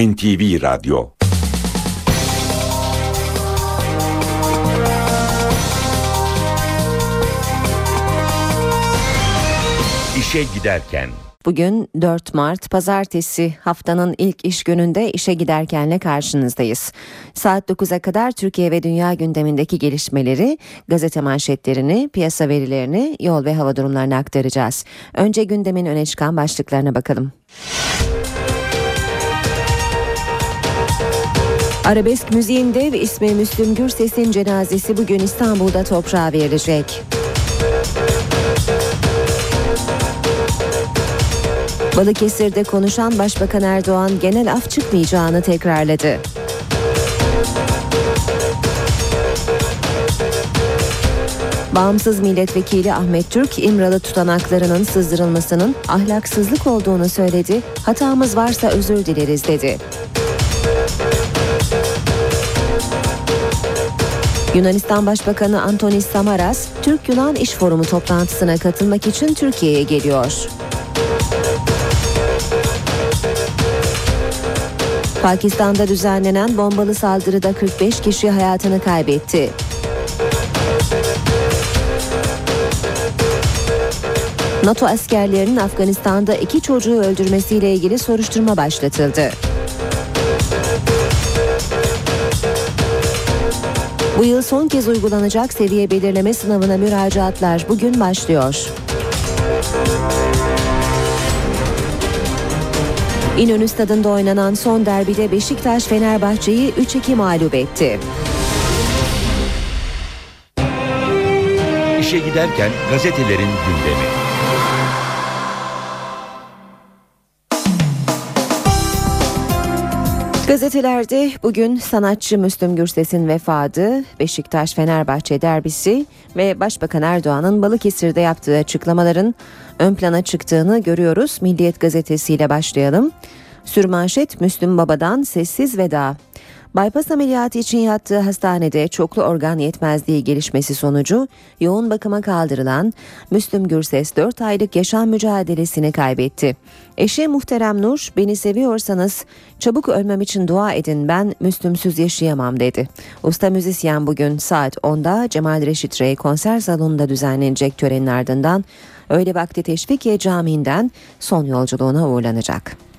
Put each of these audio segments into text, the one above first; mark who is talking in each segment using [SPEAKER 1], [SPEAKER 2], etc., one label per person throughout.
[SPEAKER 1] NTV Radyo İşe giderken
[SPEAKER 2] Bugün 4 Mart Pazartesi haftanın ilk iş gününde işe giderkenle karşınızdayız. Saat 9'a kadar Türkiye ve dünya gündemindeki gelişmeleri, gazete manşetlerini, piyasa verilerini, yol ve hava durumlarını aktaracağız. Önce gündemin öne çıkan başlıklarına bakalım. Arabesk müziğinde ve ismi Müslüm Gürses'in cenazesi bugün İstanbul'da toprağa verilecek. Balıkesir'de konuşan Başbakan Erdoğan genel af çıkmayacağını tekrarladı. Bağımsız milletvekili Ahmet Türk, İmralı tutanaklarının sızdırılmasının ahlaksızlık olduğunu söyledi. Hatamız varsa özür dileriz dedi. Yunanistan Başbakanı Antonis Samaras, Türk-Yunan İş Forumu toplantısına katılmak için Türkiye'ye geliyor. Pakistan'da düzenlenen bombalı saldırıda 45 kişi hayatını kaybetti. NATO askerlerinin Afganistan'da iki çocuğu öldürmesiyle ilgili soruşturma başlatıldı. Bu yıl son kez uygulanacak seviye belirleme sınavına müracaatlar bugün başlıyor. İnönü Stadında oynanan son derbide Beşiktaş Fenerbahçe'yi 3-2 mağlup etti.
[SPEAKER 1] İşe giderken gazetelerin gündemi.
[SPEAKER 2] Gazetelerde bugün sanatçı Müslüm Gürses'in vefadı, Beşiktaş Fenerbahçe derbisi ve Başbakan Erdoğan'ın Balıkesir'de yaptığı açıklamaların ön plana çıktığını görüyoruz. Milliyet gazetesiyle başlayalım. Sürmanşet Müslüm Baba'dan sessiz veda. Bypass ameliyatı için yattığı hastanede çoklu organ yetmezliği gelişmesi sonucu yoğun bakıma kaldırılan Müslüm Gürses 4 aylık yaşam mücadelesini kaybetti. Eşi Muhterem Nur beni seviyorsanız çabuk ölmem için dua edin ben Müslümsüz yaşayamam dedi. Usta müzisyen bugün saat 10'da Cemal Reşit Rey konser salonunda düzenlenecek törenin ardından öğle vakti Teşvikiye Camii'nden son yolculuğuna uğurlanacak.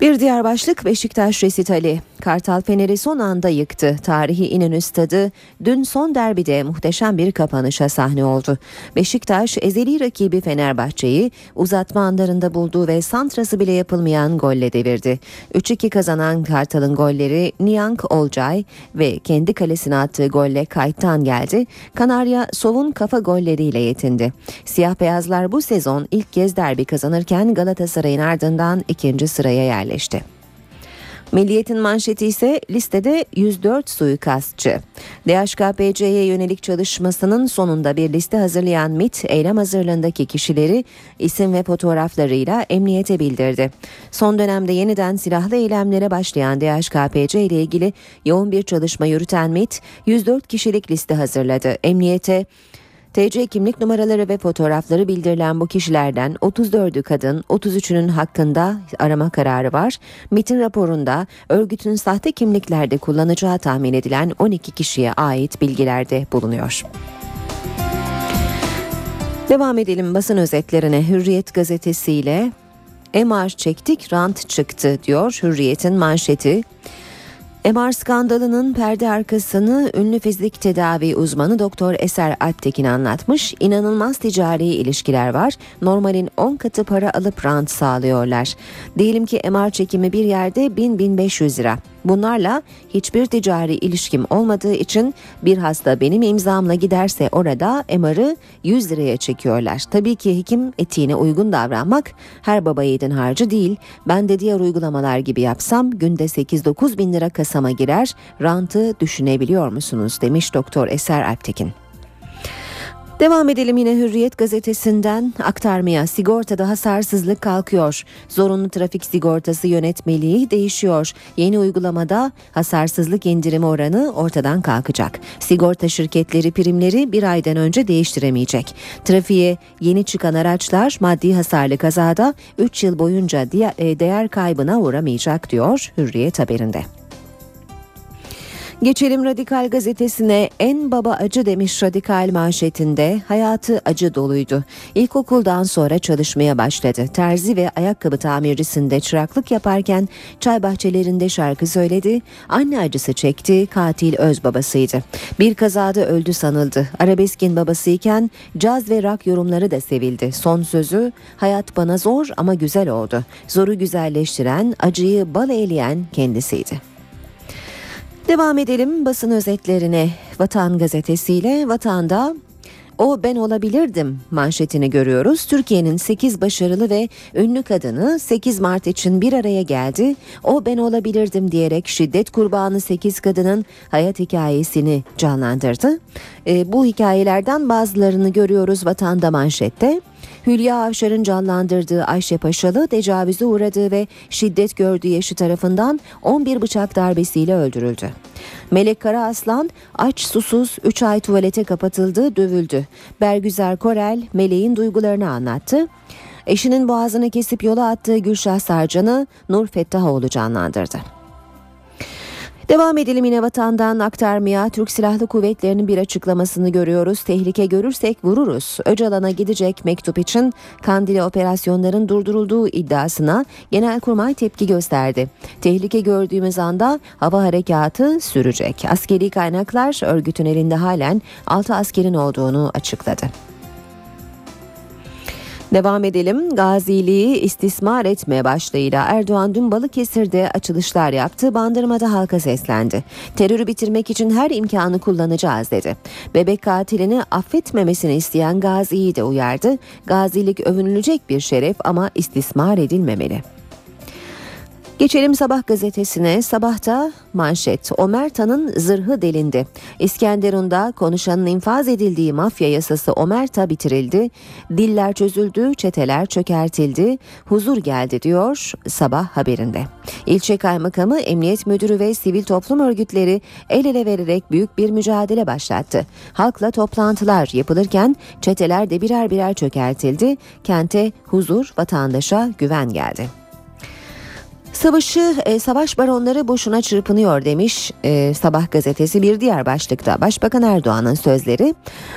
[SPEAKER 2] Bir diğer başlık Beşiktaş resitali. Kartal Fener'i son anda yıktı. Tarihi İnönü Stadı dün son derbide muhteşem bir kapanışa sahne oldu. Beşiktaş ezeli rakibi Fenerbahçe'yi uzatma anlarında bulduğu ve santrası bile yapılmayan golle devirdi. 3-2 kazanan Kartal'ın golleri Niyank Olcay ve kendi kalesine attığı golle kayıttan geldi. Kanarya Sov'un kafa golleriyle yetindi. Siyah beyazlar bu sezon ilk kez derbi kazanırken Galatasaray'ın ardından ikinci sıraya yerleşti. Milliyetin manşeti ise listede 104 suikastçı. DHKPC'ye yönelik çalışmasının sonunda bir liste hazırlayan MIT, eylem hazırlığındaki kişileri isim ve fotoğraflarıyla emniyete bildirdi. Son dönemde yeniden silahlı eylemlere başlayan DHKPC ile ilgili yoğun bir çalışma yürüten MIT, 104 kişilik liste hazırladı. Emniyete TC kimlik numaraları ve fotoğrafları bildirilen bu kişilerden 34'ü kadın, 33'ünün hakkında arama kararı var. MIT'in raporunda örgütün sahte kimliklerde kullanacağı tahmin edilen 12 kişiye ait bilgilerde bulunuyor. Devam edelim basın özetlerine Hürriyet gazetesiyle MR çektik rant çıktı diyor Hürriyet'in manşeti. MR skandalının perde arkasını ünlü fizik tedavi uzmanı Doktor Eser Alptekin anlatmış. İnanılmaz ticari ilişkiler var. Normalin 10 katı para alıp rant sağlıyorlar. Diyelim ki MR çekimi bir yerde 1000-1500 lira. Bunlarla hiçbir ticari ilişkim olmadığı için bir hasta benim imzamla giderse orada MR'ı 100 liraya çekiyorlar. Tabii ki hekim etiğine uygun davranmak her baba yiğidin harcı değil. Ben de diğer uygulamalar gibi yapsam günde 8-9 bin lira kasama girer. Rantı düşünebiliyor musunuz demiş Doktor Eser Alptekin. Devam edelim yine Hürriyet gazetesinden aktarmaya. Sigortada hasarsızlık kalkıyor. Zorunlu trafik sigortası yönetmeliği değişiyor. Yeni uygulamada hasarsızlık indirimi oranı ortadan kalkacak. Sigorta şirketleri primleri bir aydan önce değiştiremeyecek. Trafiğe yeni çıkan araçlar maddi hasarlı kazada 3 yıl boyunca e, değer kaybına uğramayacak diyor Hürriyet haberinde. Geçelim Radikal gazetesine en baba acı demiş Radikal manşetinde hayatı acı doluydu. İlkokuldan sonra çalışmaya başladı. Terzi ve ayakkabı tamircisinde çıraklık yaparken çay bahçelerinde şarkı söyledi. Anne acısı çekti, katil öz babasıydı. Bir kazada öldü sanıldı. Arabeskin babasıyken caz ve rock yorumları da sevildi. Son sözü hayat bana zor ama güzel oldu. Zoru güzelleştiren, acıyı bal eğleyen kendisiydi. Devam edelim basın özetlerine. Vatan gazetesiyle Vatan'da o ben olabilirdim manşetini görüyoruz. Türkiye'nin 8 başarılı ve ünlü kadını 8 Mart için bir araya geldi. O ben olabilirdim diyerek şiddet kurbanı 8 kadının hayat hikayesini canlandırdı. E, bu hikayelerden bazılarını görüyoruz vatanda manşette. Hülya Avşar'ın canlandırdığı Ayşe Paşalı tecavüze uğradığı ve şiddet gördüğü eşi tarafından 11 bıçak darbesiyle öldürüldü. Melek Karaaslan aç susuz 3 ay tuvalete kapatıldı, dövüldü. Bergüzer Korel Meleğin duygularını anlattı. Eşinin boğazını kesip yola attığı Gülşah Sarcan'ı Nur Fettahoğlu canlandırdı. Devam edelim yine vatandan aktarmaya Türk Silahlı Kuvvetleri'nin bir açıklamasını görüyoruz. Tehlike görürsek vururuz. Öcalan'a gidecek mektup için Kandil'e operasyonların durdurulduğu iddiasına Genelkurmay tepki gösterdi. Tehlike gördüğümüz anda hava harekatı sürecek. Askeri kaynaklar örgütün elinde halen 6 askerin olduğunu açıkladı. Devam edelim. Gaziliği istismar etme başlığıyla Erdoğan dün Balıkesir'de açılışlar yaptı. Bandırmada halka seslendi. Terörü bitirmek için her imkanı kullanacağız dedi. Bebek katilini affetmemesini isteyen Gazi'yi de uyardı. Gazilik övünülecek bir şeref ama istismar edilmemeli. Geçelim Sabah gazetesine. Sabahta manşet Omerta'nın zırhı delindi. İskenderun'da konuşanın infaz edildiği mafya yasası Omerta bitirildi. Diller çözüldü, çeteler çökertildi, huzur geldi diyor Sabah haberinde. İlçe kaymakamı, emniyet müdürü ve sivil toplum örgütleri el ele vererek büyük bir mücadele başlattı. Halkla toplantılar yapılırken çeteler de birer birer çökertildi. Kente huzur, vatandaşa güven geldi. Savaşı e, savaş baronları boşuna çırpınıyor demiş e, Sabah gazetesi bir diğer başlıkta. Başbakan Erdoğan'ın sözleri.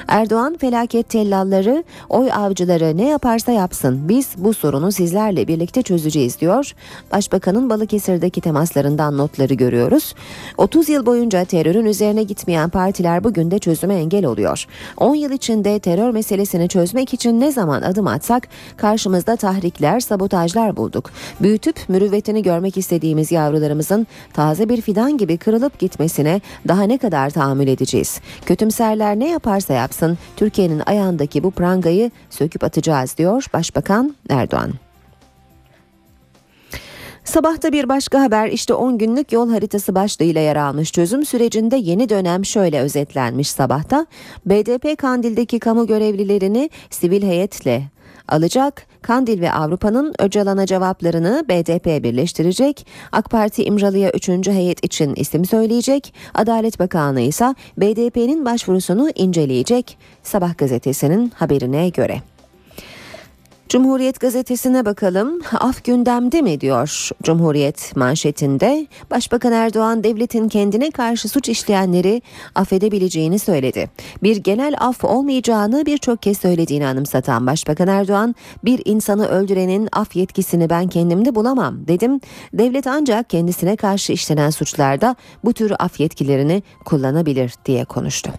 [SPEAKER 2] Erdoğan felaket tellalları, oy avcıları ne yaparsa yapsın. Biz bu sorunu sizlerle birlikte çözeceğiz diyor. Başbakanın Balıkesir'deki temaslarından notları görüyoruz. 30 yıl boyunca terörün üzerine gitmeyen partiler bugün de çözüme engel oluyor. 10 yıl içinde terör meselesini çözmek için ne zaman adım atsak karşımızda tahrikler, sabotajlar bulduk. Büyütüp mürüvvetini görmek istediğimiz yavrularımızın taze bir fidan gibi kırılıp gitmesine daha ne kadar tahammül edeceğiz? Kötümserler ne yaparsa yapsın Türkiye'nin ayağındaki bu prangayı söküp atacağız diyor Başbakan Erdoğan. Sabahta bir başka haber işte 10 günlük yol haritası başlığıyla yer almış çözüm sürecinde yeni dönem şöyle özetlenmiş sabahta. BDP Kandil'deki kamu görevlilerini sivil heyetle alacak. Kandil ve Avrupa'nın Öcalan'a cevaplarını BDP birleştirecek. AK Parti İmralı'ya 3. heyet için isim söyleyecek. Adalet Bakanlığı ise BDP'nin başvurusunu inceleyecek. Sabah gazetesinin haberine göre. Cumhuriyet gazetesine bakalım. Af gündemde mi diyor Cumhuriyet manşetinde. Başbakan Erdoğan devletin kendine karşı suç işleyenleri affedebileceğini söyledi. Bir genel af olmayacağını birçok kez söylediğini anımsatan Başbakan Erdoğan bir insanı öldürenin af yetkisini ben kendimde bulamam dedim. Devlet ancak kendisine karşı işlenen suçlarda bu tür af yetkilerini kullanabilir diye konuştu.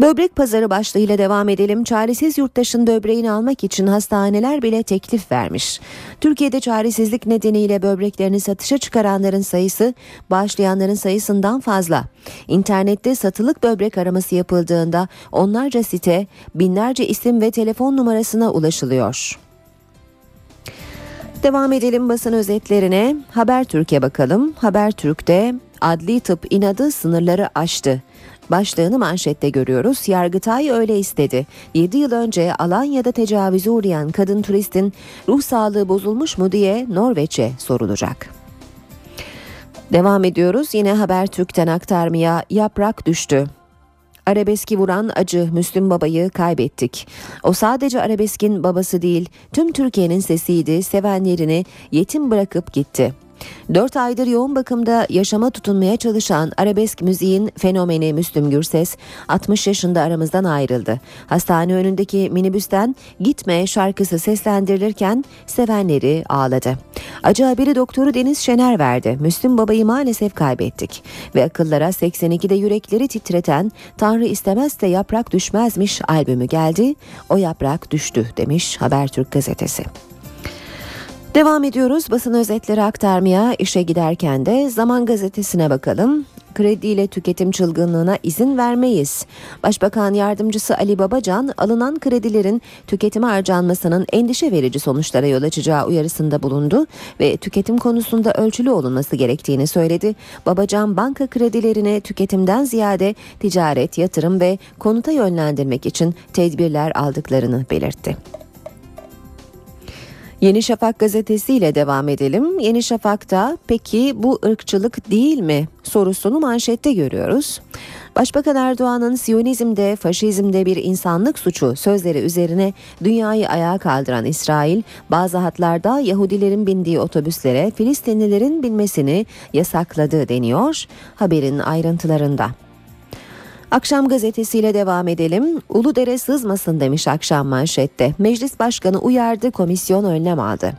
[SPEAKER 2] Böbrek pazarı başlığıyla devam edelim. Çaresiz yurttaşın böbreğini almak için hastaneler bile teklif vermiş. Türkiye'de çaresizlik nedeniyle böbreklerini satışa çıkaranların sayısı bağışlayanların sayısından fazla. İnternette satılık böbrek araması yapıldığında onlarca site, binlerce isim ve telefon numarasına ulaşılıyor. Devam edelim basın özetlerine. Habertürk'e bakalım. Habertürk'te adli tıp inadı sınırları aştı. Başlığını manşette görüyoruz. Yargıtay öyle istedi. 7 yıl önce Alanya'da tecavüze uğrayan kadın turistin ruh sağlığı bozulmuş mu diye Norveç'e sorulacak. Devam ediyoruz. Yine Habertürk'ten aktarmaya yaprak düştü. Arabeski vuran acı Müslüm Baba'yı kaybettik. O sadece arabeskin babası değil, tüm Türkiye'nin sesiydi, sevenlerini yetim bırakıp gitti. 4 aydır yoğun bakımda yaşama tutunmaya çalışan arabesk müziğin fenomeni Müslüm Gürses 60 yaşında aramızdan ayrıldı. Hastane önündeki minibüsten Gitme şarkısı seslendirilirken sevenleri ağladı. Acı haberi doktoru Deniz Şener verdi. Müslüm Baba'yı maalesef kaybettik. Ve akıllara 82'de yürekleri titreten Tanrı istemezse yaprak düşmezmiş albümü geldi. O yaprak düştü demiş Habertürk gazetesi. Devam ediyoruz basın özetleri aktarmaya işe giderken de Zaman Gazetesi'ne bakalım. Krediyle tüketim çılgınlığına izin vermeyiz. Başbakan yardımcısı Ali Babacan alınan kredilerin tüketime harcanmasının endişe verici sonuçlara yol açacağı uyarısında bulundu ve tüketim konusunda ölçülü olunması gerektiğini söyledi. Babacan banka kredilerini tüketimden ziyade ticaret, yatırım ve konuta yönlendirmek için tedbirler aldıklarını belirtti. Yeni Şafak gazetesiyle devam edelim. Yeni Şafak'ta peki bu ırkçılık değil mi sorusunu manşette görüyoruz. Başbakan Erdoğan'ın Siyonizmde, faşizmde bir insanlık suçu sözleri üzerine dünyayı ayağa kaldıran İsrail, bazı hatlarda Yahudilerin bindiği otobüslere Filistinlilerin binmesini yasakladı deniyor haberin ayrıntılarında. Akşam gazetesiyle devam edelim. Uludere sızmasın demiş akşam manşette. Meclis Başkanı uyardı, komisyon önlem aldı.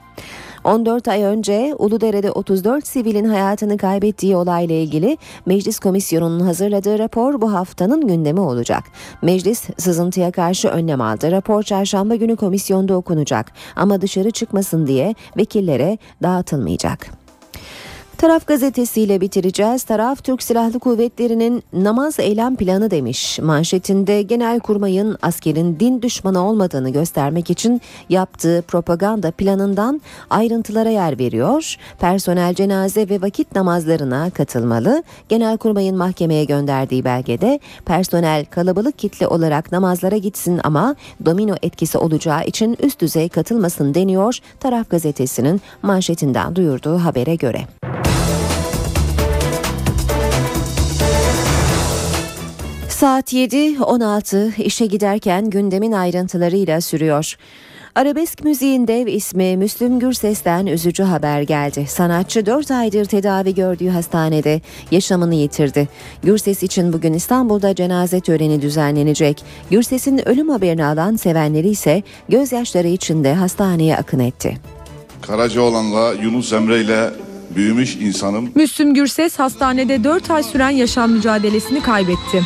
[SPEAKER 2] 14 ay önce Uludere'de 34 sivilin hayatını kaybettiği olayla ilgili Meclis Komisyonu'nun hazırladığı rapor bu haftanın gündemi olacak. Meclis sızıntıya karşı önlem aldı. Rapor çarşamba günü komisyonda okunacak ama dışarı çıkmasın diye vekillere dağıtılmayacak. Taraf gazetesiyle bitireceğiz. Taraf Türk Silahlı Kuvvetleri'nin namaz eylem planı demiş. Manşetinde genel kurmayın askerin din düşmanı olmadığını göstermek için yaptığı propaganda planından ayrıntılara yer veriyor. Personel cenaze ve vakit namazlarına katılmalı. Genel kurmayın mahkemeye gönderdiği belgede personel kalabalık kitle olarak namazlara gitsin ama domino etkisi olacağı için üst düzey katılmasın deniyor. Taraf gazetesinin manşetinden duyurduğu habere göre. Saat 7.16 işe giderken gündemin ayrıntılarıyla sürüyor. Arabesk müziğin dev ismi Müslüm Gürses'ten üzücü haber geldi. Sanatçı 4 aydır tedavi gördüğü hastanede yaşamını yitirdi. Gürses için bugün İstanbul'da cenaze töreni düzenlenecek. Gürses'in ölüm haberini alan sevenleri ise gözyaşları içinde hastaneye akın etti.
[SPEAKER 3] Karacaoğlan'la Yunus Emre ile büyümüş insanım.
[SPEAKER 4] Müslüm Gürses hastanede 4 ay süren yaşam mücadelesini kaybetti.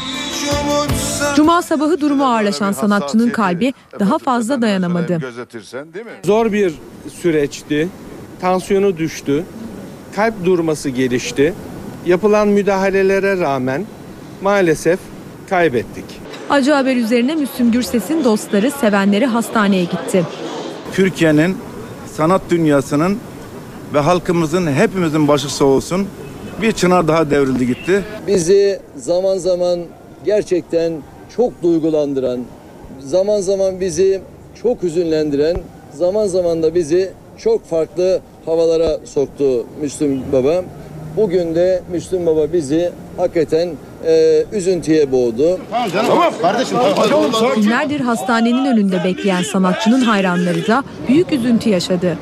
[SPEAKER 4] Cuma sabahı durumu ağırlaşan sanatçının kalbi daha fazla dayanamadı.
[SPEAKER 5] Zor bir süreçti. Tansiyonu düştü. Kalp durması gelişti. Yapılan müdahalelere rağmen maalesef kaybettik.
[SPEAKER 4] Acı haber üzerine Müslüm Gürses'in dostları, sevenleri hastaneye gitti.
[SPEAKER 6] Türkiye'nin sanat dünyasının ve halkımızın hepimizin başı sağ olsun bir çınar daha devrildi gitti.
[SPEAKER 7] Bizi zaman zaman gerçekten çok duygulandıran, zaman zaman bizi çok hüzünlendiren, zaman zaman da bizi çok farklı havalara soktu Müslüm Baba. Bugün de Müslüm Baba bizi hakikaten e, üzüntüye boğdu.
[SPEAKER 4] Günlerdir hastanenin önünde bekleyen sanatçının hayranları da büyük üzüntü yaşadı.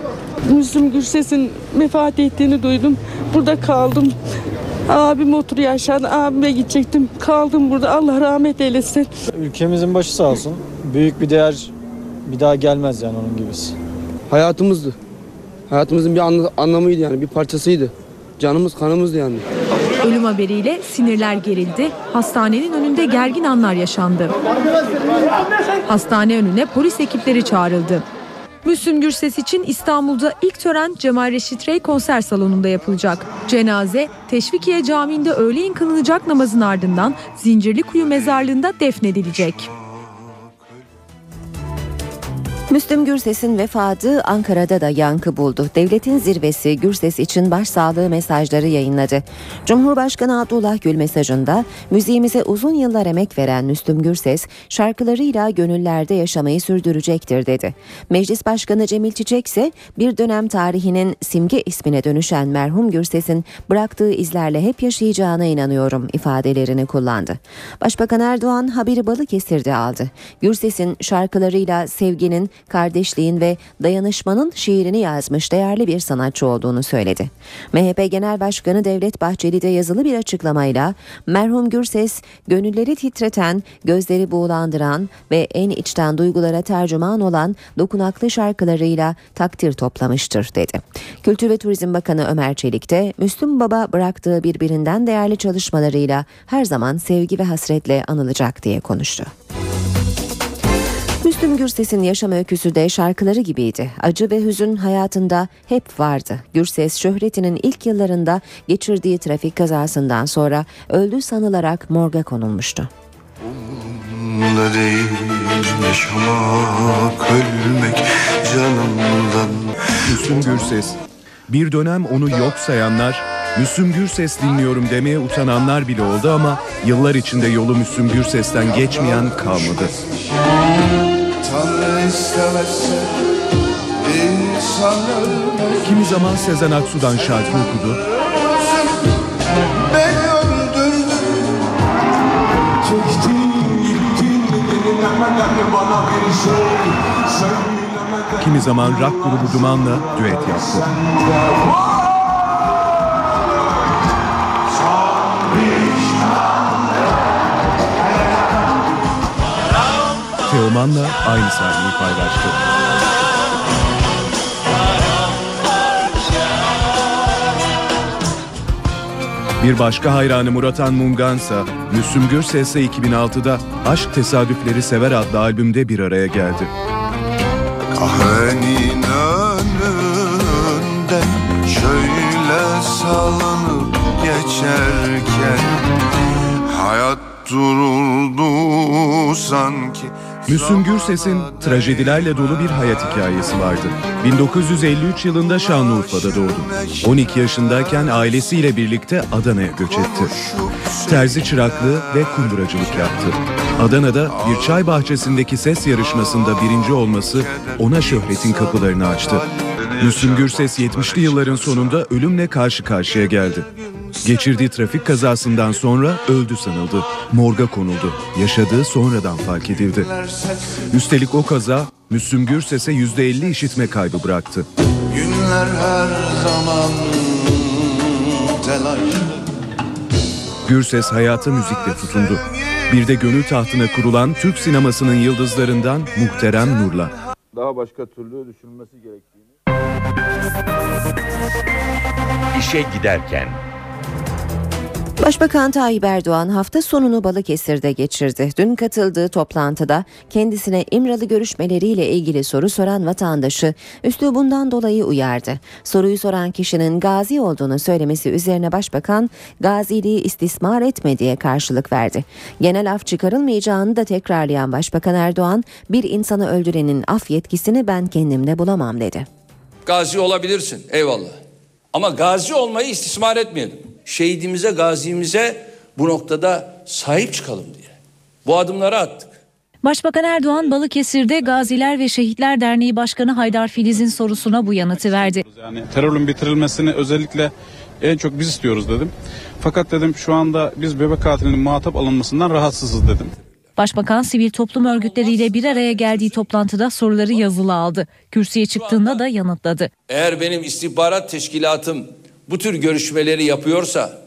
[SPEAKER 8] Müslüm Gürses'in vefat ettiğini duydum. Burada kaldım. Abim oturuyor aşağıda. Abime gidecektim. Kaldım burada. Allah rahmet eylesin.
[SPEAKER 9] Ülkemizin başı sağ olsun. Büyük bir değer bir daha gelmez yani onun gibisi.
[SPEAKER 10] Hayatımızdı. Hayatımızın bir anla- anlamıydı yani bir parçasıydı. Canımız kanımızdı yani.
[SPEAKER 4] Ölüm haberiyle sinirler gerildi. Hastanenin önünde gergin anlar yaşandı. Hastane önüne polis ekipleri çağrıldı. Müslüm Gürses için İstanbul'da ilk tören Cemal Reşit Rey konser salonunda yapılacak. Cenaze Teşvikiye Camii'nde öğleyin kılınacak namazın ardından Zincirlikuyu mezarlığında defnedilecek.
[SPEAKER 2] Müslüm Gürses'in vefatı Ankara'da da yankı buldu. Devletin zirvesi Gürses için başsağlığı mesajları yayınladı. Cumhurbaşkanı Abdullah Gül mesajında müziğimize uzun yıllar emek veren Müslüm Gürses şarkılarıyla gönüllerde yaşamayı sürdürecektir dedi. Meclis Başkanı Cemil Çiçek ise bir dönem tarihinin simge ismine dönüşen merhum Gürses'in bıraktığı izlerle hep yaşayacağına inanıyorum ifadelerini kullandı. Başbakan Erdoğan haberi Balıkesir'de aldı. Gürses'in şarkılarıyla sevginin, kardeşliğin ve dayanışmanın şiirini yazmış değerli bir sanatçı olduğunu söyledi. MHP Genel Başkanı Devlet Bahçeli de yazılı bir açıklamayla merhum Gürses gönülleri titreten, gözleri buğulandıran ve en içten duygulara tercüman olan dokunaklı şarkılarıyla takdir toplamıştır dedi. Kültür ve Turizm Bakanı Ömer Çelik de Müslüm Baba bıraktığı birbirinden değerli çalışmalarıyla her zaman sevgi ve hasretle anılacak diye konuştu. Müslüm Gürses'in yaşam öyküsü de şarkıları gibiydi. Acı ve hüzün hayatında hep vardı. Gürses şöhretinin ilk yıllarında geçirdiği trafik kazasından sonra öldü sanılarak morga konulmuştu.
[SPEAKER 11] Da değil yaşamak ölmek canımdan
[SPEAKER 12] Müslüm Gürses. Bir dönem onu yok sayanlar, Müslüm Gürses dinliyorum demeye utananlar bile oldu ama yıllar içinde yolu Müslüm Gürses'ten geçmeyen kalmadı.
[SPEAKER 11] Tanrı istemezse insan ölmek
[SPEAKER 12] Kimi zaman Sezen Aksu'dan şarkı okudu,
[SPEAKER 11] Beni öldürdü Çektin gittin bana bir şey
[SPEAKER 12] kimi zaman rock grubu Duman'la düet yaptı. Teoman'la aynı sahneyi paylaştı. Bir başka hayranı Muratan Mungansa, Müslüm Gürses'le 2006'da Aşk Tesadüfleri Sever adlı albümde bir araya geldi.
[SPEAKER 11] Kahvenin önünden şöyle salınıp geçerken Hayat dururdu sanki
[SPEAKER 12] Müslüm Gürses'in trajedilerle dolu bir hayat hikayesi vardı. 1953 yılında Şanlıurfa'da doğdu. 12 yaşındayken ailesiyle birlikte Adana'ya göç etti. Terzi çıraklığı ve kunduracılık yaptı. Adana'da bir çay bahçesindeki ses yarışmasında birinci olması ona şöhretin kapılarını açtı. Müslüm Gürses 70'li yılların sonunda ölümle karşı karşıya geldi. Geçirdiği trafik kazasından sonra öldü sanıldı. Morga konuldu. Yaşadığı sonradan fark edildi. Üstelik o kaza Müslüm Gürses'e %50 işitme kaybı bıraktı.
[SPEAKER 11] Günler her zaman telaş
[SPEAKER 12] Gürses hayata müzikle tutundu. Bir de gönül tahtına kurulan Türk sinemasının yıldızlarından Muhterem Nur'la.
[SPEAKER 6] Daha başka türlü düşünülmesi gerektiğini
[SPEAKER 1] İşe giderken
[SPEAKER 2] Başbakan Tayyip Erdoğan hafta sonunu Balıkesir'de geçirdi. Dün katıldığı toplantıda kendisine İmralı görüşmeleriyle ilgili soru soran vatandaşı üslubundan dolayı uyardı. Soruyu soran kişinin gazi olduğunu söylemesi üzerine başbakan gaziliği istismar etme diye karşılık verdi. Genel af çıkarılmayacağını da tekrarlayan Başbakan Erdoğan bir insanı öldürenin af yetkisini ben kendimde bulamam dedi.
[SPEAKER 13] Gazi olabilirsin eyvallah. Ama gazi olmayı istismar etmeyelim. Şehidimize, gazimize bu noktada sahip çıkalım diye. Bu adımları attık.
[SPEAKER 14] Başbakan Erdoğan Balıkesir'de Gaziler ve Şehitler Derneği Başkanı Haydar Filiz'in sorusuna bu yanıtı verdi.
[SPEAKER 15] Yani terörün bitirilmesini özellikle en çok biz istiyoruz dedim. Fakat dedim şu anda biz bebek katilinin muhatap alınmasından rahatsızız dedim.
[SPEAKER 14] Başbakan sivil toplum örgütleriyle bir araya geldiği toplantıda soruları yazılı aldı. Kürsüye çıktığında da yanıtladı.
[SPEAKER 13] Eğer benim istihbarat teşkilatım bu tür görüşmeleri yapıyorsa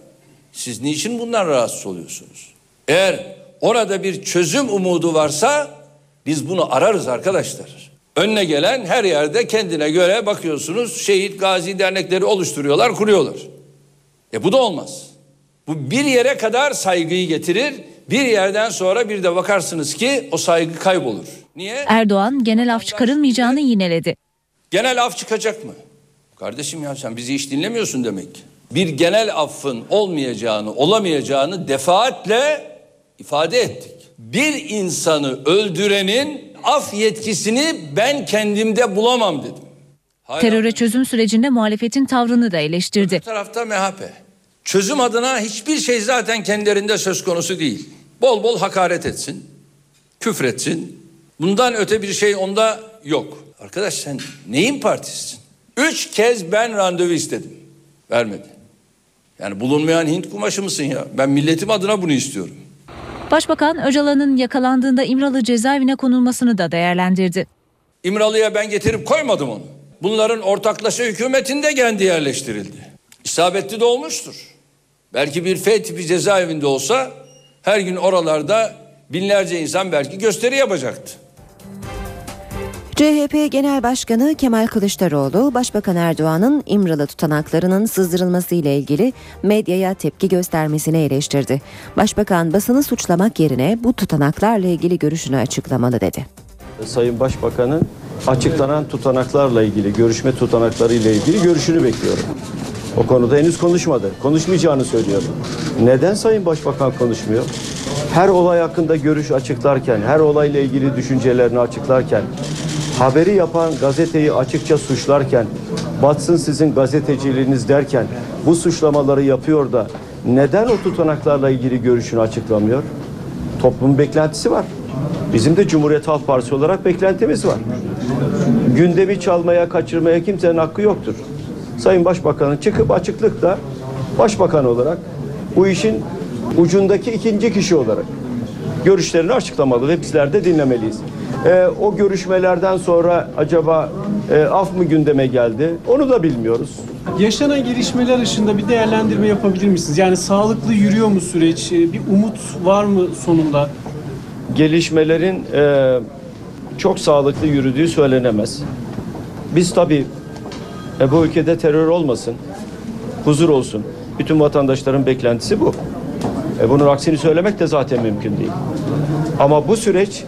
[SPEAKER 13] siz niçin bundan rahatsız oluyorsunuz? Eğer orada bir çözüm umudu varsa biz bunu ararız arkadaşlar. Önüne gelen her yerde kendine göre bakıyorsunuz şehit gazi dernekleri oluşturuyorlar, kuruyorlar. E bu da olmaz. Bu bir yere kadar saygıyı getirir. Bir yerden sonra bir de bakarsınız ki o saygı kaybolur. Niye?
[SPEAKER 14] Erdoğan genel af çıkarılmayacağını yineledi.
[SPEAKER 13] Genel af çıkacak mı? Kardeşim ya sen bizi hiç dinlemiyorsun demek. Bir genel affın olmayacağını, olamayacağını defaatle ifade ettik. Bir insanı öldürenin af yetkisini ben kendimde bulamam dedim. Hala
[SPEAKER 14] Teröre çözüm sürecinde muhalefetin tavrını da eleştirdi.
[SPEAKER 13] bir tarafta MHP. Çözüm adına hiçbir şey zaten kendilerinde söz konusu değil. Bol bol hakaret etsin, küfretsin. Bundan öte bir şey onda yok. Arkadaş sen neyin partisisin? Üç kez ben randevu istedim. Vermedi. Yani bulunmayan Hint kumaşı mısın ya? Ben milletim adına bunu istiyorum.
[SPEAKER 14] Başbakan Öcalan'ın yakalandığında İmralı cezaevine konulmasını da değerlendirdi.
[SPEAKER 13] İmralı'ya ben getirip koymadım onu. Bunların ortaklaşa hükümetinde kendi yerleştirildi. İsabetli de olmuştur. Belki bir F tipi cezaevinde olsa her gün oralarda binlerce insan belki gösteri yapacaktı.
[SPEAKER 2] CHP Genel Başkanı Kemal Kılıçdaroğlu, Başbakan Erdoğan'ın İmralı tutanaklarının sızdırılması ile ilgili medyaya tepki göstermesini eleştirdi. Başbakan basını suçlamak yerine bu tutanaklarla ilgili görüşünü açıklamalı dedi.
[SPEAKER 16] Sayın Başbakan'ın açıklanan tutanaklarla ilgili, görüşme tutanakları ile ilgili görüşünü bekliyorum. O konuda henüz konuşmadı. Konuşmayacağını söylüyor. Neden Sayın Başbakan konuşmuyor? Her olay hakkında görüş açıklarken, her olayla ilgili düşüncelerini açıklarken, haberi yapan gazeteyi açıkça suçlarken, batsın sizin gazeteciliğiniz derken bu suçlamaları yapıyor da neden o tutanaklarla ilgili görüşünü açıklamıyor? Toplumun beklentisi var. Bizim de Cumhuriyet Halk Partisi olarak beklentimiz var. Gündemi çalmaya, kaçırmaya kimsenin hakkı yoktur. Sayın Başbakan'ın çıkıp açıklıkla Başbakan olarak bu işin ucundaki ikinci kişi olarak görüşlerini açıklamalı ve bizler de dinlemeliyiz. Ee, o görüşmelerden sonra acaba e, af mı gündeme geldi? Onu da bilmiyoruz.
[SPEAKER 17] Yaşanan gelişmeler ışığında bir değerlendirme yapabilir misiniz? Yani sağlıklı yürüyor mu süreç? Ee, Bir umut var mı sonunda?
[SPEAKER 16] gelişmelerin e, çok sağlıklı yürüdüğü söylenemez. Biz tabii e, bu ülkede terör olmasın, huzur olsun. Bütün vatandaşların beklentisi bu. E, bunun aksini söylemek de zaten mümkün değil. Ama bu süreç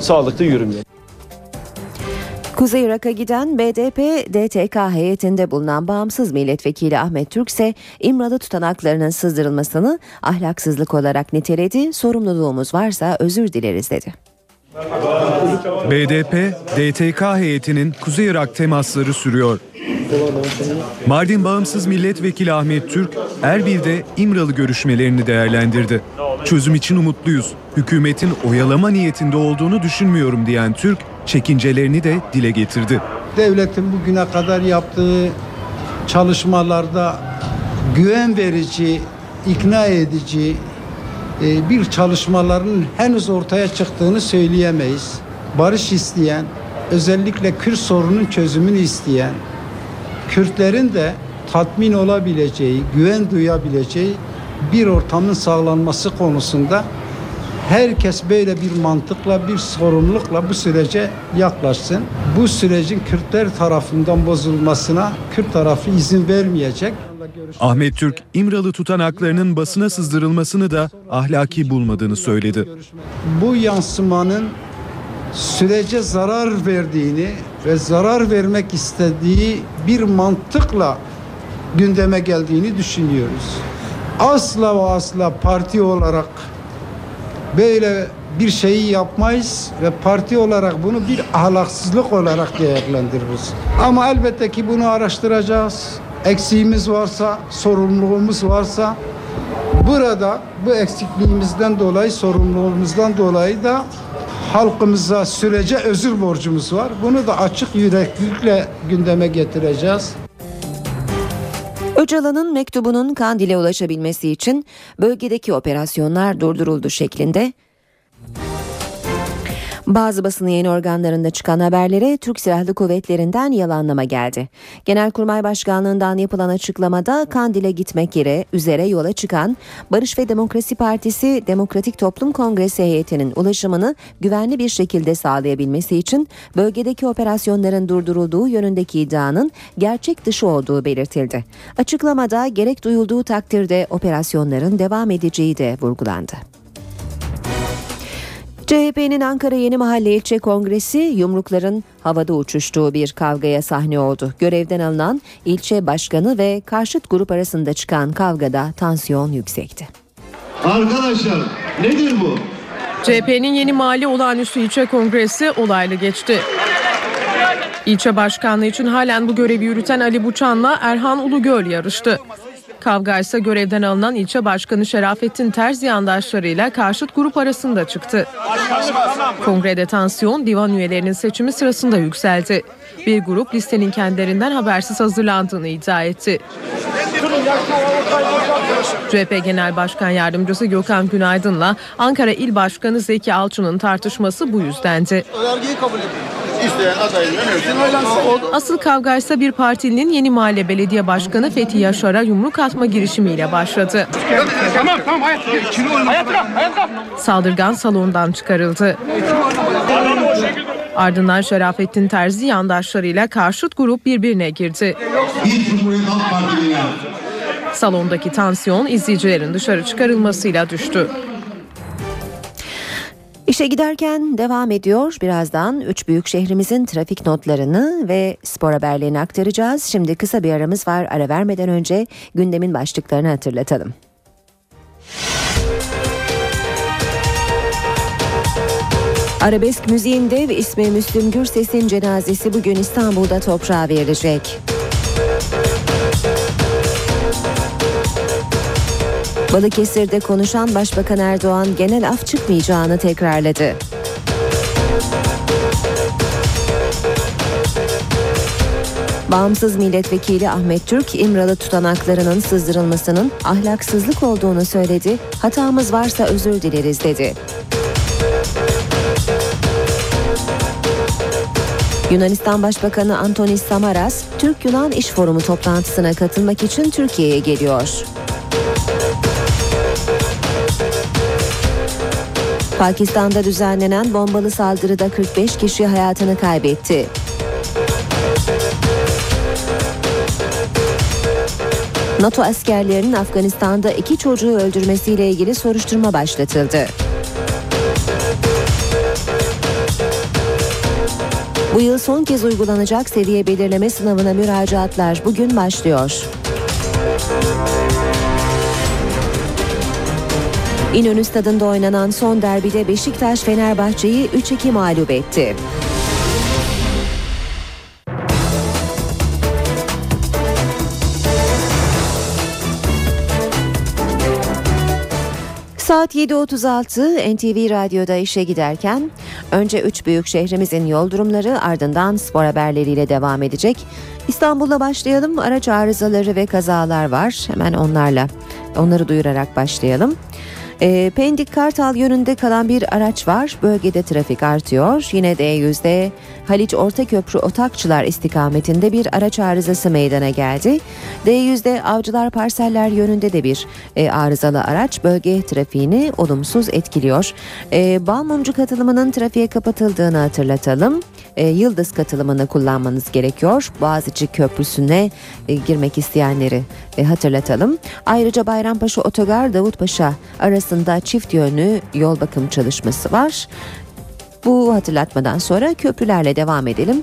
[SPEAKER 16] sağlıklı yürümüyor.
[SPEAKER 2] Kuzey Irak'a giden BDP DTK heyetinde bulunan bağımsız milletvekili Ahmet Türk ise İmralı tutanaklarının sızdırılmasını ahlaksızlık olarak niteledi. Sorumluluğumuz varsa özür dileriz dedi.
[SPEAKER 12] BDP, DTK heyetinin Kuzey Irak temasları sürüyor. Mardin Bağımsız Milletvekili Ahmet Türk, Erbil'de İmralı görüşmelerini değerlendirdi. Çözüm için umutluyuz. Hükümetin oyalama niyetinde olduğunu düşünmüyorum diyen Türk, çekincelerini de dile getirdi.
[SPEAKER 18] devletin bugüne kadar yaptığı çalışmalarda güven verici, ikna edici e, bir çalışmaların henüz ortaya çıktığını söyleyemeyiz. Barış isteyen, özellikle Kürt sorunun çözümünü isteyen, Kürtlerin de tatmin olabileceği, güven duyabileceği bir ortamın sağlanması konusunda herkes böyle bir mantıkla, bir sorumlulukla bu sürece yaklaşsın. Bu sürecin Kürtler tarafından bozulmasına Kürt tarafı izin vermeyecek.
[SPEAKER 12] Ahmet Türk, İmralı tutanaklarının basına sızdırılmasını da ahlaki bulmadığını söyledi.
[SPEAKER 18] Bu yansımanın sürece zarar verdiğini ve zarar vermek istediği bir mantıkla gündeme geldiğini düşünüyoruz. Asla ve asla parti olarak böyle bir şeyi yapmayız ve parti olarak bunu bir ahlaksızlık olarak değerlendiririz. Ama elbette ki bunu araştıracağız. Eksiğimiz varsa, sorumluluğumuz varsa burada bu eksikliğimizden dolayı, sorumluluğumuzdan dolayı da halkımıza sürece özür borcumuz var. Bunu da açık yüreklilikle gündeme getireceğiz.
[SPEAKER 2] Öcalan'ın mektubunun Kandil'e ulaşabilmesi için bölgedeki operasyonlar durduruldu şeklinde bazı basın yayın organlarında çıkan haberlere Türk Silahlı Kuvvetleri'nden yalanlama geldi. Genelkurmay Başkanlığı'ndan yapılan açıklamada Kandil'e gitmek yere üzere yola çıkan Barış ve Demokrasi Partisi Demokratik Toplum Kongresi heyetinin ulaşımını güvenli bir şekilde sağlayabilmesi için bölgedeki operasyonların durdurulduğu yönündeki iddianın gerçek dışı olduğu belirtildi. Açıklamada gerek duyulduğu takdirde operasyonların devam edeceği de vurgulandı. CHP'nin Ankara Yeni Mahalle İlçe Kongresi yumrukların havada uçuştuğu bir kavgaya sahne oldu. Görevden alınan ilçe başkanı ve karşıt grup arasında çıkan kavgada tansiyon yüksekti.
[SPEAKER 19] Arkadaşlar nedir bu? CHP'nin yeni mali olağanüstü ilçe kongresi olaylı geçti. İlçe başkanlığı için halen bu görevi yürüten Ali Buçan'la Erhan Ulugöl yarıştı. Kavga ise görevden alınan ilçe başkanı Şerafettin Terzi yandaşlarıyla karşıt grup arasında çıktı. Kongrede tansiyon divan üyelerinin seçimi sırasında yükseldi. Bir grup listenin kendilerinden habersiz hazırlandığını iddia etti. CHP Genel Başkan Yardımcısı Gökhan Günaydın'la Ankara İl Başkanı Zeki Alçı'nın tartışması bu yüzdendi.
[SPEAKER 20] Önergeyi kabul edin. İsteyen adayın önerisini oylansın.
[SPEAKER 19] Asıl kavga ise bir partinin yeni mahalle belediye başkanı Fethi Yaşar'a yumruk atma girişimiyle başladı.
[SPEAKER 20] Tamam tamam hayat. Hayat bırak hayat bırak.
[SPEAKER 19] Saldırgan salondan çıkarıldı. Ardından Şerafettin Terzi yandaşlarıyla karşıt grup birbirine girdi. Salondaki tansiyon izleyicilerin dışarı çıkarılmasıyla düştü.
[SPEAKER 2] İşe giderken devam ediyor. Birazdan üç büyük şehrimizin trafik notlarını ve spor haberlerini aktaracağız. Şimdi kısa bir aramız var. Ara vermeden önce gündemin başlıklarını hatırlatalım. Arabesk müziğin dev ismi Müslüm Gürses'in cenazesi bugün İstanbul'da toprağa verilecek. Balıkesir'de konuşan Başbakan Erdoğan genel af çıkmayacağını tekrarladı. Bağımsız milletvekili Ahmet Türk, İmralı tutanaklarının sızdırılmasının ahlaksızlık olduğunu söyledi. Hatamız varsa özür dileriz dedi. Yunanistan Başbakanı Antonis Samaras, Türk-Yunan İş Forumu toplantısına katılmak için Türkiye'ye geliyor. Pakistan'da düzenlenen bombalı saldırıda 45 kişi hayatını kaybetti. NATO askerlerinin Afganistan'da iki çocuğu öldürmesiyle ilgili soruşturma başlatıldı. Bu yıl son kez uygulanacak seviye belirleme sınavına müracaatlar bugün başlıyor. İnönü Stadı'nda oynanan son derbide Beşiktaş Fenerbahçe'yi 3-2 mağlup etti. Saat 7.36 NTV Radyo'da işe giderken önce üç büyük şehrimizin yol durumları ardından spor haberleriyle devam edecek. İstanbul'la başlayalım. Araç arızaları ve kazalar var. Hemen onlarla onları duyurarak başlayalım. E, Pendik Kartal yönünde kalan bir araç var. Bölgede trafik artıyor. Yine de yüzde Haliç Ortaköprü Otakçılar istikametinde bir araç arızası meydana geldi. D100'de Avcılar Parseller yönünde de bir e, arızalı araç bölge trafiğini olumsuz etkiliyor. E, Balmumcu katılımının trafiğe kapatıldığını hatırlatalım. E, Yıldız katılımını kullanmanız gerekiyor. Boğaziçi Köprüsü'ne e, girmek isteyenleri e, hatırlatalım. Ayrıca Bayrampaşa Otogar Davutpaşa arasında çift yönlü yol bakım çalışması var. Bu hatırlatmadan sonra köprülerle devam edelim.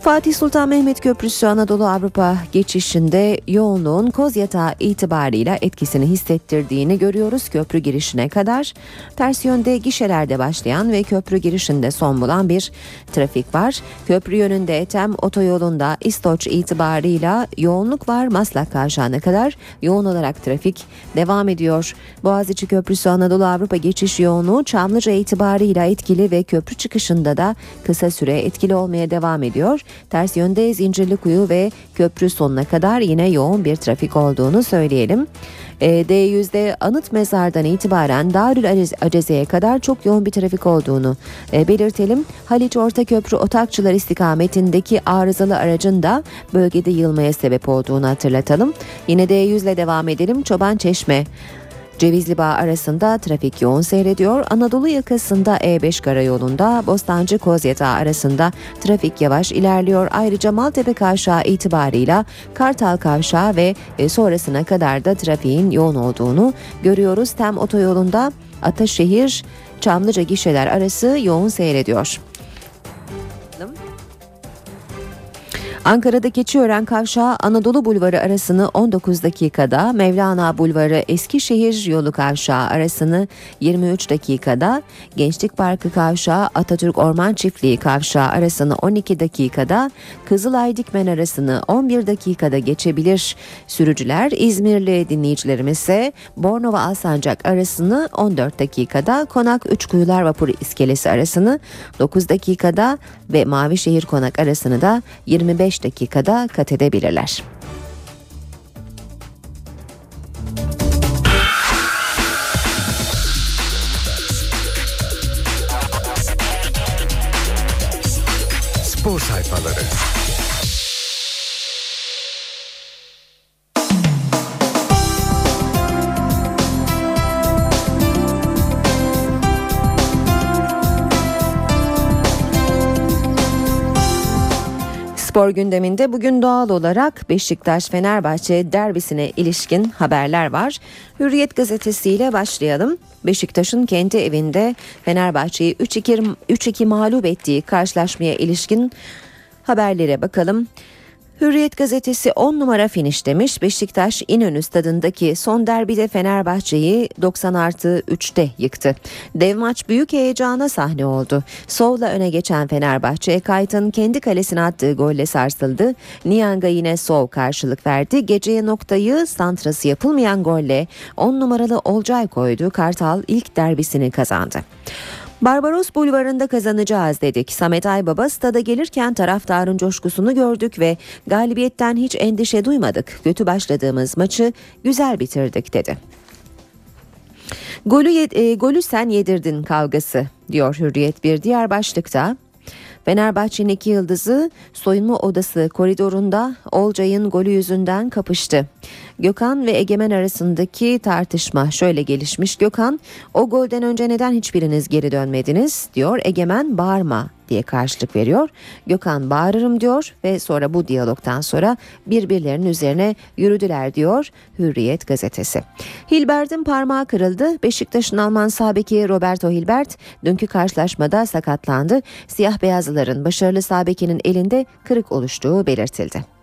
[SPEAKER 2] Fatih Sultan Mehmet Köprüsü Anadolu Avrupa geçişinde yoğunluğun koz yatağı itibarıyla etkisini hissettirdiğini görüyoruz köprü girişine kadar. Ters yönde gişelerde başlayan ve köprü girişinde son bulan bir trafik var. Köprü yönünde Etem otoyolunda İstoç itibarıyla yoğunluk var. Maslak kavşağına kadar yoğun olarak trafik devam ediyor. Boğaziçi Köprüsü Anadolu Avrupa geçiş yoğunluğu Çamlıca itibarıyla etkili ve köprü çıkışında da kısa süre etkili olmaya devam ediyor. Ters yönde Zincirlikuyu ve köprü sonuna kadar yine yoğun bir trafik olduğunu söyleyelim. E, D100'de anıt mezardan itibaren Darül Aceze'ye kadar çok yoğun bir trafik olduğunu e, belirtelim. Haliç Ortaköprü Otakçılar istikametindeki arızalı aracın da bölgede yılmaya sebep olduğunu hatırlatalım. Yine D100 ile devam edelim. Çoban Çeşme Cevizli Bağ arasında trafik yoğun seyrediyor. Anadolu yakasında E5 karayolunda Bostancı Kozyatağı arasında trafik yavaş ilerliyor. Ayrıca Maltepe Kavşağı itibarıyla Kartal Kavşağı ve e, sonrasına kadar da trafiğin yoğun olduğunu görüyoruz. Tem otoyolunda Ataşehir Çamlıca gişeler arası yoğun seyrediyor. Ankara'da Keçiören Kavşağı Anadolu Bulvarı arasını 19 dakikada, Mevlana Bulvarı Eskişehir Yolu Kavşağı arasını 23 dakikada, Gençlik Parkı Kavşağı Atatürk Orman Çiftliği Kavşağı arasını 12 dakikada, Kızılay Dikmen arasını 11 dakikada geçebilir. Sürücüler İzmirli dinleyicilerimiz ise Bornova Alsancak arasını 14 dakikada, Konak Üçkuyular Vapuru İskelesi arasını 9 dakikada ve Mavişehir Konak arasını da 25 dakikada kat edebilirler.
[SPEAKER 1] Spor sayfaları.
[SPEAKER 2] Spor gündeminde bugün doğal olarak Beşiktaş-Fenerbahçe derbisine ilişkin haberler var. Hürriyet gazetesiyle başlayalım. Beşiktaş'ın kendi evinde Fenerbahçe'yi 3-2 3-2 mağlup ettiği karşılaşmaya ilişkin haberlere bakalım. Hürriyet gazetesi 10 numara finish demiş. Beşiktaş İnönü stadındaki son derbide Fenerbahçe'yi 90 artı 3'te yıktı. Dev maç büyük heyecana sahne oldu. Sol'la öne geçen Fenerbahçe Kayt'ın kendi kalesine attığı golle sarsıldı. Nianga yine Sol karşılık verdi. Geceye noktayı santrası yapılmayan golle 10 numaralı Olcay koydu. Kartal ilk derbisini kazandı. Barbaros Bulvarı'nda kazanacağız dedik. Samet Aybaba stada gelirken taraftarın coşkusunu gördük ve galibiyetten hiç endişe duymadık. Kötü başladığımız maçı güzel bitirdik dedi. Golü, e, golü sen yedirdin kavgası diyor Hürriyet bir diğer başlıkta. Fenerbahçe'nin iki yıldızı soyunma odası koridorunda Olcay'ın golü yüzünden kapıştı. Gökhan ve Egemen arasındaki tartışma şöyle gelişmiş. Gökhan o golden önce neden hiçbiriniz geri dönmediniz diyor. Egemen bağırma diye karşılık veriyor. Gökhan bağırırım diyor ve sonra bu diyalogtan sonra birbirlerinin üzerine yürüdüler diyor Hürriyet gazetesi. Hilbert'in parmağı kırıldı. Beşiktaş'ın Alman sabeki Roberto Hilbert dünkü karşılaşmada sakatlandı. Siyah beyazlıların başarılı sabekinin elinde kırık oluştuğu belirtildi.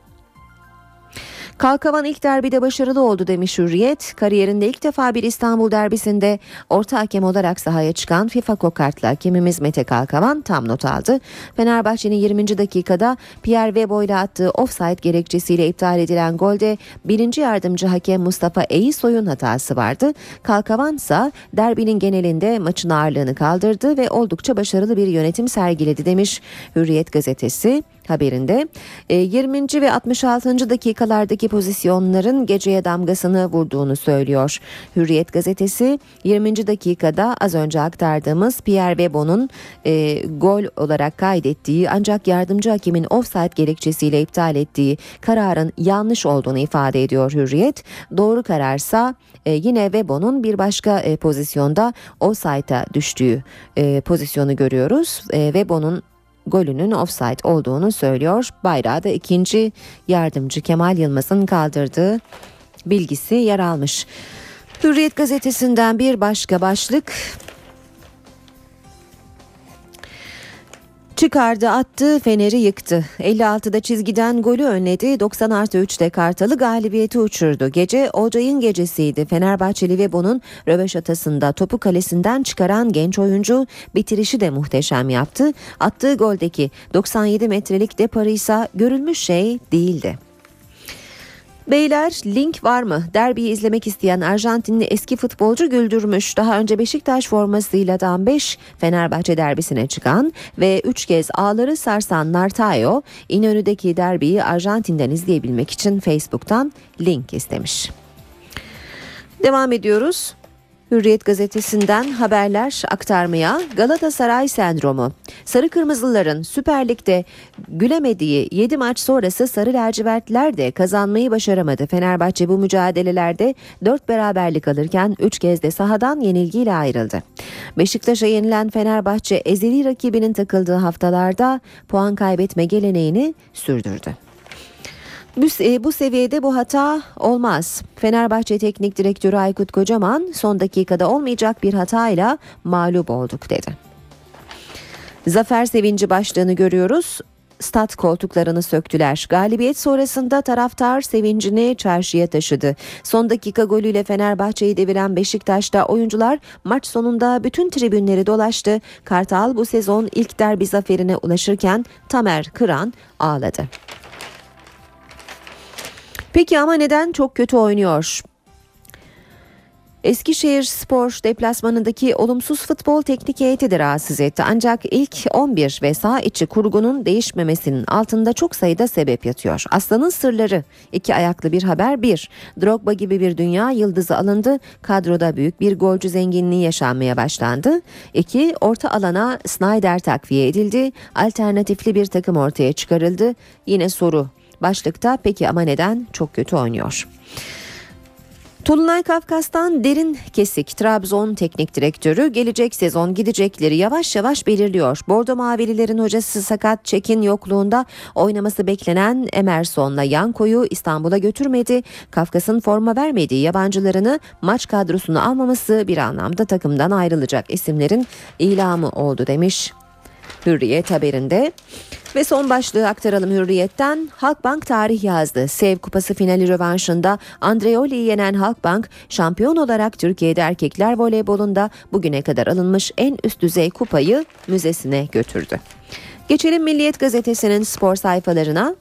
[SPEAKER 2] Kalkavan ilk derbide başarılı oldu demiş Hürriyet. Kariyerinde ilk defa bir İstanbul derbisinde orta hakem olarak sahaya çıkan FIFA kokartlı hakemimiz Mete Kalkavan tam not aldı. Fenerbahçe'nin 20. dakikada Pierre Webo ile attığı offside gerekçesiyle iptal edilen golde birinci yardımcı hakem Mustafa Eyisoy'un hatası vardı. Kalkavan ise derbinin genelinde maçın ağırlığını kaldırdı ve oldukça başarılı bir yönetim sergiledi demiş Hürriyet gazetesi haberinde. E, 20. ve 66. dakikalardaki pozisyonların geceye damgasını vurduğunu söylüyor. Hürriyet gazetesi 20. dakikada az önce aktardığımız Pierre Webo'nun e, gol olarak kaydettiği ancak yardımcı hakemin offside gerekçesiyle iptal ettiği kararın yanlış olduğunu ifade ediyor Hürriyet. Doğru kararsa e, yine Webo'nun bir başka e, pozisyonda offside'a düştüğü e, pozisyonu görüyoruz. E, Webo'nun golünün offside olduğunu söylüyor. Bayrağı da ikinci yardımcı Kemal Yılmaz'ın kaldırdığı bilgisi yer almış. Hürriyet gazetesinden bir başka başlık Çıkardı attı Fener'i yıktı. 56'da çizgiden golü önledi. 90 artı 3'te Kartal'ı galibiyeti uçurdu. Gece Olcay'ın gecesiydi. Fenerbahçeli ve bunun röveşatasında topu kalesinden çıkaran genç oyuncu bitirişi de muhteşem yaptı. Attığı goldeki 97 metrelik deparı ise görülmüş şey değildi. Beyler link var mı? Derbiyi izlemek isteyen Arjantinli eski futbolcu güldürmüş. Daha önce Beşiktaş formasıyla dan 5 Fenerbahçe derbisine çıkan ve 3 kez ağları sarsan Nartayo İnönü'deki derbiyi Arjantin'den izleyebilmek için Facebook'tan link istemiş. Devam ediyoruz. Hürriyet gazetesinden haberler aktarmaya Galatasaray sendromu. Sarı Kırmızılıların Süper Lig'de gülemediği 7 maç sonrası Sarı Lacivertliler de kazanmayı başaramadı. Fenerbahçe bu mücadelelerde 4 beraberlik alırken 3 kez de sahadan yenilgiyle ayrıldı. Beşiktaş'a yenilen Fenerbahçe ezeli rakibinin takıldığı haftalarda puan kaybetme geleneğini sürdürdü. Bu, bu seviyede bu hata olmaz. Fenerbahçe Teknik Direktörü Aykut Kocaman son dakikada olmayacak bir hatayla mağlup olduk dedi. Zafer sevinci başlığını görüyoruz. stat koltuklarını söktüler. Galibiyet sonrasında taraftar sevincini çarşıya taşıdı. Son dakika golüyle Fenerbahçe'yi deviren Beşiktaş'ta oyuncular maç sonunda bütün tribünleri dolaştı. Kartal bu sezon ilk derbi zaferine ulaşırken Tamer Kıran ağladı. Peki ama neden çok kötü oynuyor? Eskişehir Spor deplasmanındaki olumsuz futbol teknik heyeti de rahatsız etti. Ancak ilk 11 ve sağ içi kurgunun değişmemesinin altında çok sayıda sebep yatıyor. Aslanın sırları iki ayaklı bir haber bir. Drogba gibi bir dünya yıldızı alındı. Kadroda büyük bir golcü zenginliği yaşanmaya başlandı. İki orta alana Snyder takviye edildi. Alternatifli bir takım ortaya çıkarıldı. Yine soru başlıkta peki ama neden çok kötü oynuyor? Tulunay Kafkas'tan derin kesik Trabzon teknik direktörü gelecek sezon gidecekleri yavaş yavaş belirliyor. Bordo Mavililerin hocası sakat Çekin yokluğunda oynaması beklenen Emerson'la Yanko'yu İstanbul'a götürmedi. Kafkas'ın forma vermediği yabancılarını maç kadrosuna almaması bir anlamda takımdan ayrılacak isimlerin ilamı oldu demiş. Hürriyet haberinde. Ve son başlığı aktaralım Hürriyet'ten. Halkbank tarih yazdı. Sev Kupası finali rövanşında Andreoli'yi yenen Halkbank şampiyon olarak Türkiye'de erkekler voleybolunda bugüne kadar alınmış en üst düzey kupayı müzesine götürdü. Geçelim Milliyet Gazetesi'nin spor sayfalarına.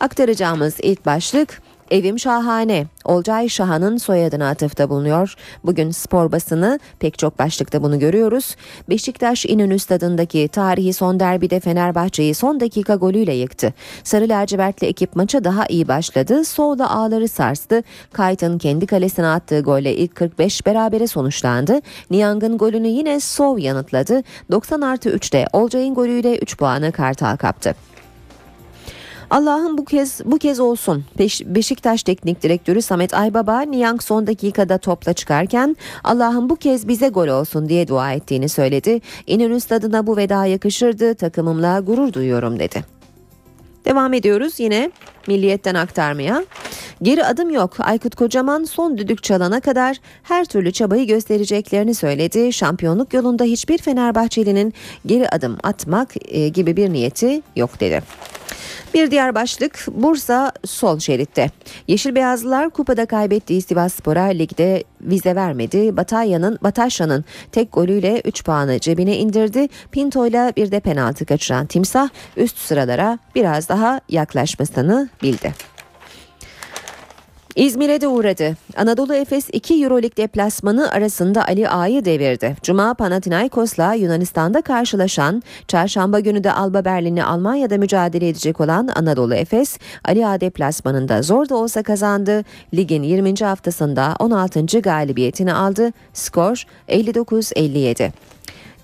[SPEAKER 2] Aktaracağımız ilk başlık Evim şahane. Olcay Şahan'ın soyadına atıfta bulunuyor. Bugün spor basını pek çok başlıkta bunu görüyoruz. Beşiktaş İnönü stadındaki tarihi son derbide Fenerbahçe'yi son dakika golüyle yıktı. Sarı lacivertli ekip maça daha iyi başladı. Solda ağları sarstı. Kayt'ın kendi kalesine attığı golle ilk 45 berabere sonuçlandı. Niang'ın golünü yine Sov yanıtladı. 90 artı 3'te Olcay'ın golüyle 3 puanı Kartal kaptı. Allah'ım bu kez bu kez olsun. Beş, Beşiktaş Teknik Direktörü Samet Aybaba Niang son dakikada topla çıkarken Allah'ım bu kez bize gol olsun diye dua ettiğini söyledi. İnönü stadına bu veda yakışırdı. Takımımla gurur duyuyorum dedi. Devam ediyoruz yine Milliyet'ten aktarmaya. Geri adım yok. Aykut Kocaman son düdük çalana kadar her türlü çabayı göstereceklerini söyledi. Şampiyonluk yolunda hiçbir Fenerbahçelinin geri adım atmak e, gibi bir niyeti yok dedi. Bir diğer başlık Bursa sol şeritte. Yeşil Beyazlılar kupada kaybettiği Sivasspor'a ligde vize vermedi. Batasya'nın Batasya'nın tek golüyle 3 puanı cebine indirdi. Pinto'yla bir de penaltı kaçıran Timsah üst sıralara biraz daha yaklaşmasını bildi. İzmir'e de uğradı. Anadolu Efes 2 Euroleague deplasmanı arasında Ali Ağa'yı devirdi. Cuma Panathinaikos'la Yunanistan'da karşılaşan, çarşamba günü de Alba Berlin'i Almanya'da mücadele edecek olan Anadolu Efes, Ali Ağa deplasmanında zor da olsa kazandı. Ligin 20. haftasında 16. galibiyetini aldı. Skor 59-57.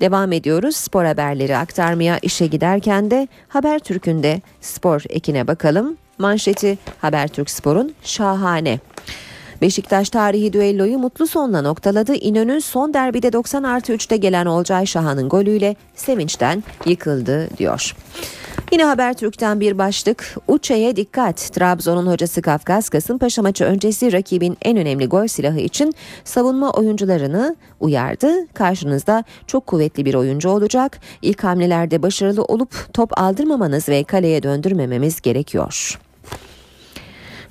[SPEAKER 2] Devam ediyoruz spor haberleri aktarmaya işe giderken de Habertürk'ün de spor ekine bakalım. Manşeti Habertürk Spor'un şahane. Beşiktaş tarihi düelloyu mutlu sonla noktaladı. İnönü son derbide 90 artı 3'te gelen Olcay Şahan'ın golüyle sevinçten yıkıldı diyor. Yine Habertürk'ten bir başlık. Uçe'ye dikkat. Trabzon'un hocası Kafkas Kasımpaşa maçı öncesi rakibin en önemli gol silahı için savunma oyuncularını uyardı. Karşınızda çok kuvvetli bir oyuncu olacak. İlk hamlelerde başarılı olup top aldırmamanız ve kaleye döndürmememiz gerekiyor.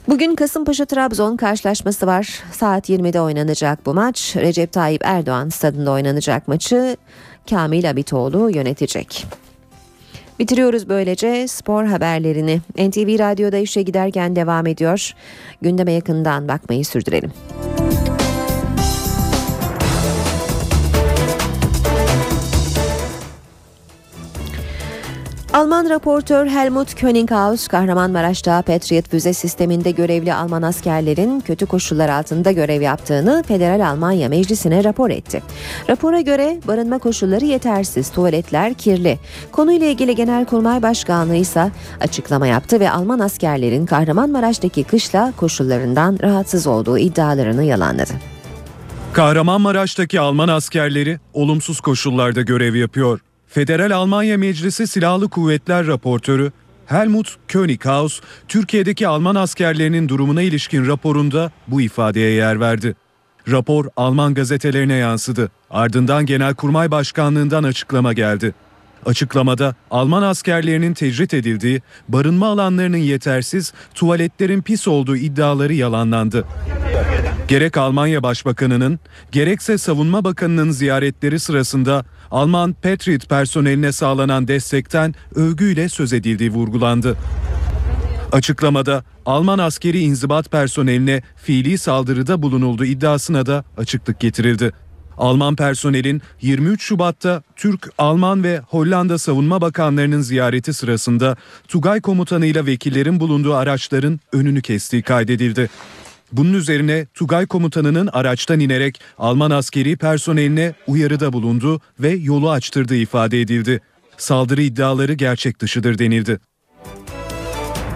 [SPEAKER 2] Bugün Kasımpaşa Trabzon karşılaşması var. Saat 20'de oynanacak bu maç. Recep Tayyip Erdoğan stadında oynanacak maçı Kamil Abitoğlu yönetecek. Bitiriyoruz böylece spor haberlerini. NTV Radyo'da işe giderken devam ediyor. Gündeme yakından bakmayı sürdürelim. Alman raportör Helmut Könighaus, Kahramanmaraş'ta Patriot füze sisteminde görevli Alman askerlerin kötü koşullar altında görev yaptığını Federal Almanya Meclisi'ne rapor etti. Rapora göre barınma koşulları yetersiz, tuvaletler kirli. Konuyla ilgili Genelkurmay Başkanlığı ise açıklama yaptı ve Alman askerlerin Kahramanmaraş'taki kışla koşullarından rahatsız olduğu iddialarını yalanladı.
[SPEAKER 12] Kahramanmaraş'taki Alman askerleri olumsuz koşullarda görev yapıyor. Federal Almanya Meclisi Silahlı Kuvvetler Raportörü Helmut Könighaus, Türkiye'deki Alman askerlerinin durumuna ilişkin raporunda bu ifadeye yer verdi. Rapor Alman gazetelerine yansıdı. Ardından Genelkurmay Başkanlığından açıklama geldi. Açıklamada Alman askerlerinin tecrit edildiği, barınma alanlarının yetersiz, tuvaletlerin pis olduğu iddiaları yalanlandı. Gerek Almanya Başbakanı'nın, gerekse Savunma Bakanı'nın ziyaretleri sırasında Alman Patriot personeline sağlanan destekten övgüyle söz edildiği vurgulandı. Açıklamada Alman askeri inzibat personeline fiili saldırıda bulunulduğu iddiasına da açıklık getirildi. Alman personelin 23 Şubat'ta Türk, Alman ve Hollanda savunma bakanlarının ziyareti sırasında Tugay komutanıyla vekillerin bulunduğu araçların önünü kestiği kaydedildi. Bunun üzerine Tugay komutanının araçtan inerek Alman askeri personeline uyarıda bulundu ve yolu açtırdığı ifade edildi. Saldırı iddiaları gerçek dışıdır denildi.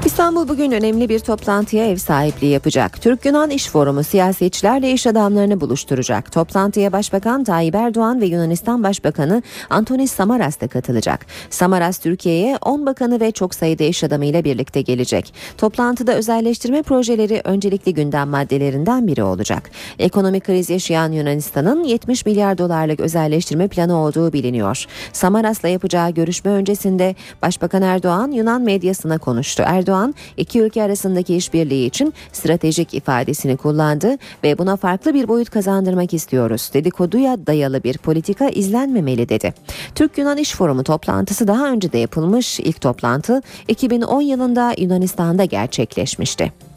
[SPEAKER 2] İstanbul bugün önemli bir toplantıya ev sahipliği yapacak. Türk-Yunan İş Forumu siyasetçilerle iş adamlarını buluşturacak. Toplantıya Başbakan Tayyip Erdoğan ve Yunanistan Başbakanı Antonis Samaras da katılacak. Samaras Türkiye'ye 10 bakanı ve çok sayıda iş adamıyla birlikte gelecek. Toplantıda özelleştirme projeleri öncelikli gündem maddelerinden biri olacak. Ekonomik kriz yaşayan Yunanistan'ın 70 milyar dolarlık özelleştirme planı olduğu biliniyor. Samaras'la yapacağı görüşme öncesinde Başbakan Erdoğan Yunan medyasına konuştu. Erdoğan Erdoğan iki ülke arasındaki işbirliği için stratejik ifadesini kullandı ve buna farklı bir boyut kazandırmak istiyoruz. Dedikoduya dayalı bir politika izlenmemeli dedi. Türk-Yunan İş Forumu toplantısı daha önce de yapılmış. İlk toplantı 2010 yılında Yunanistan'da gerçekleşmişti.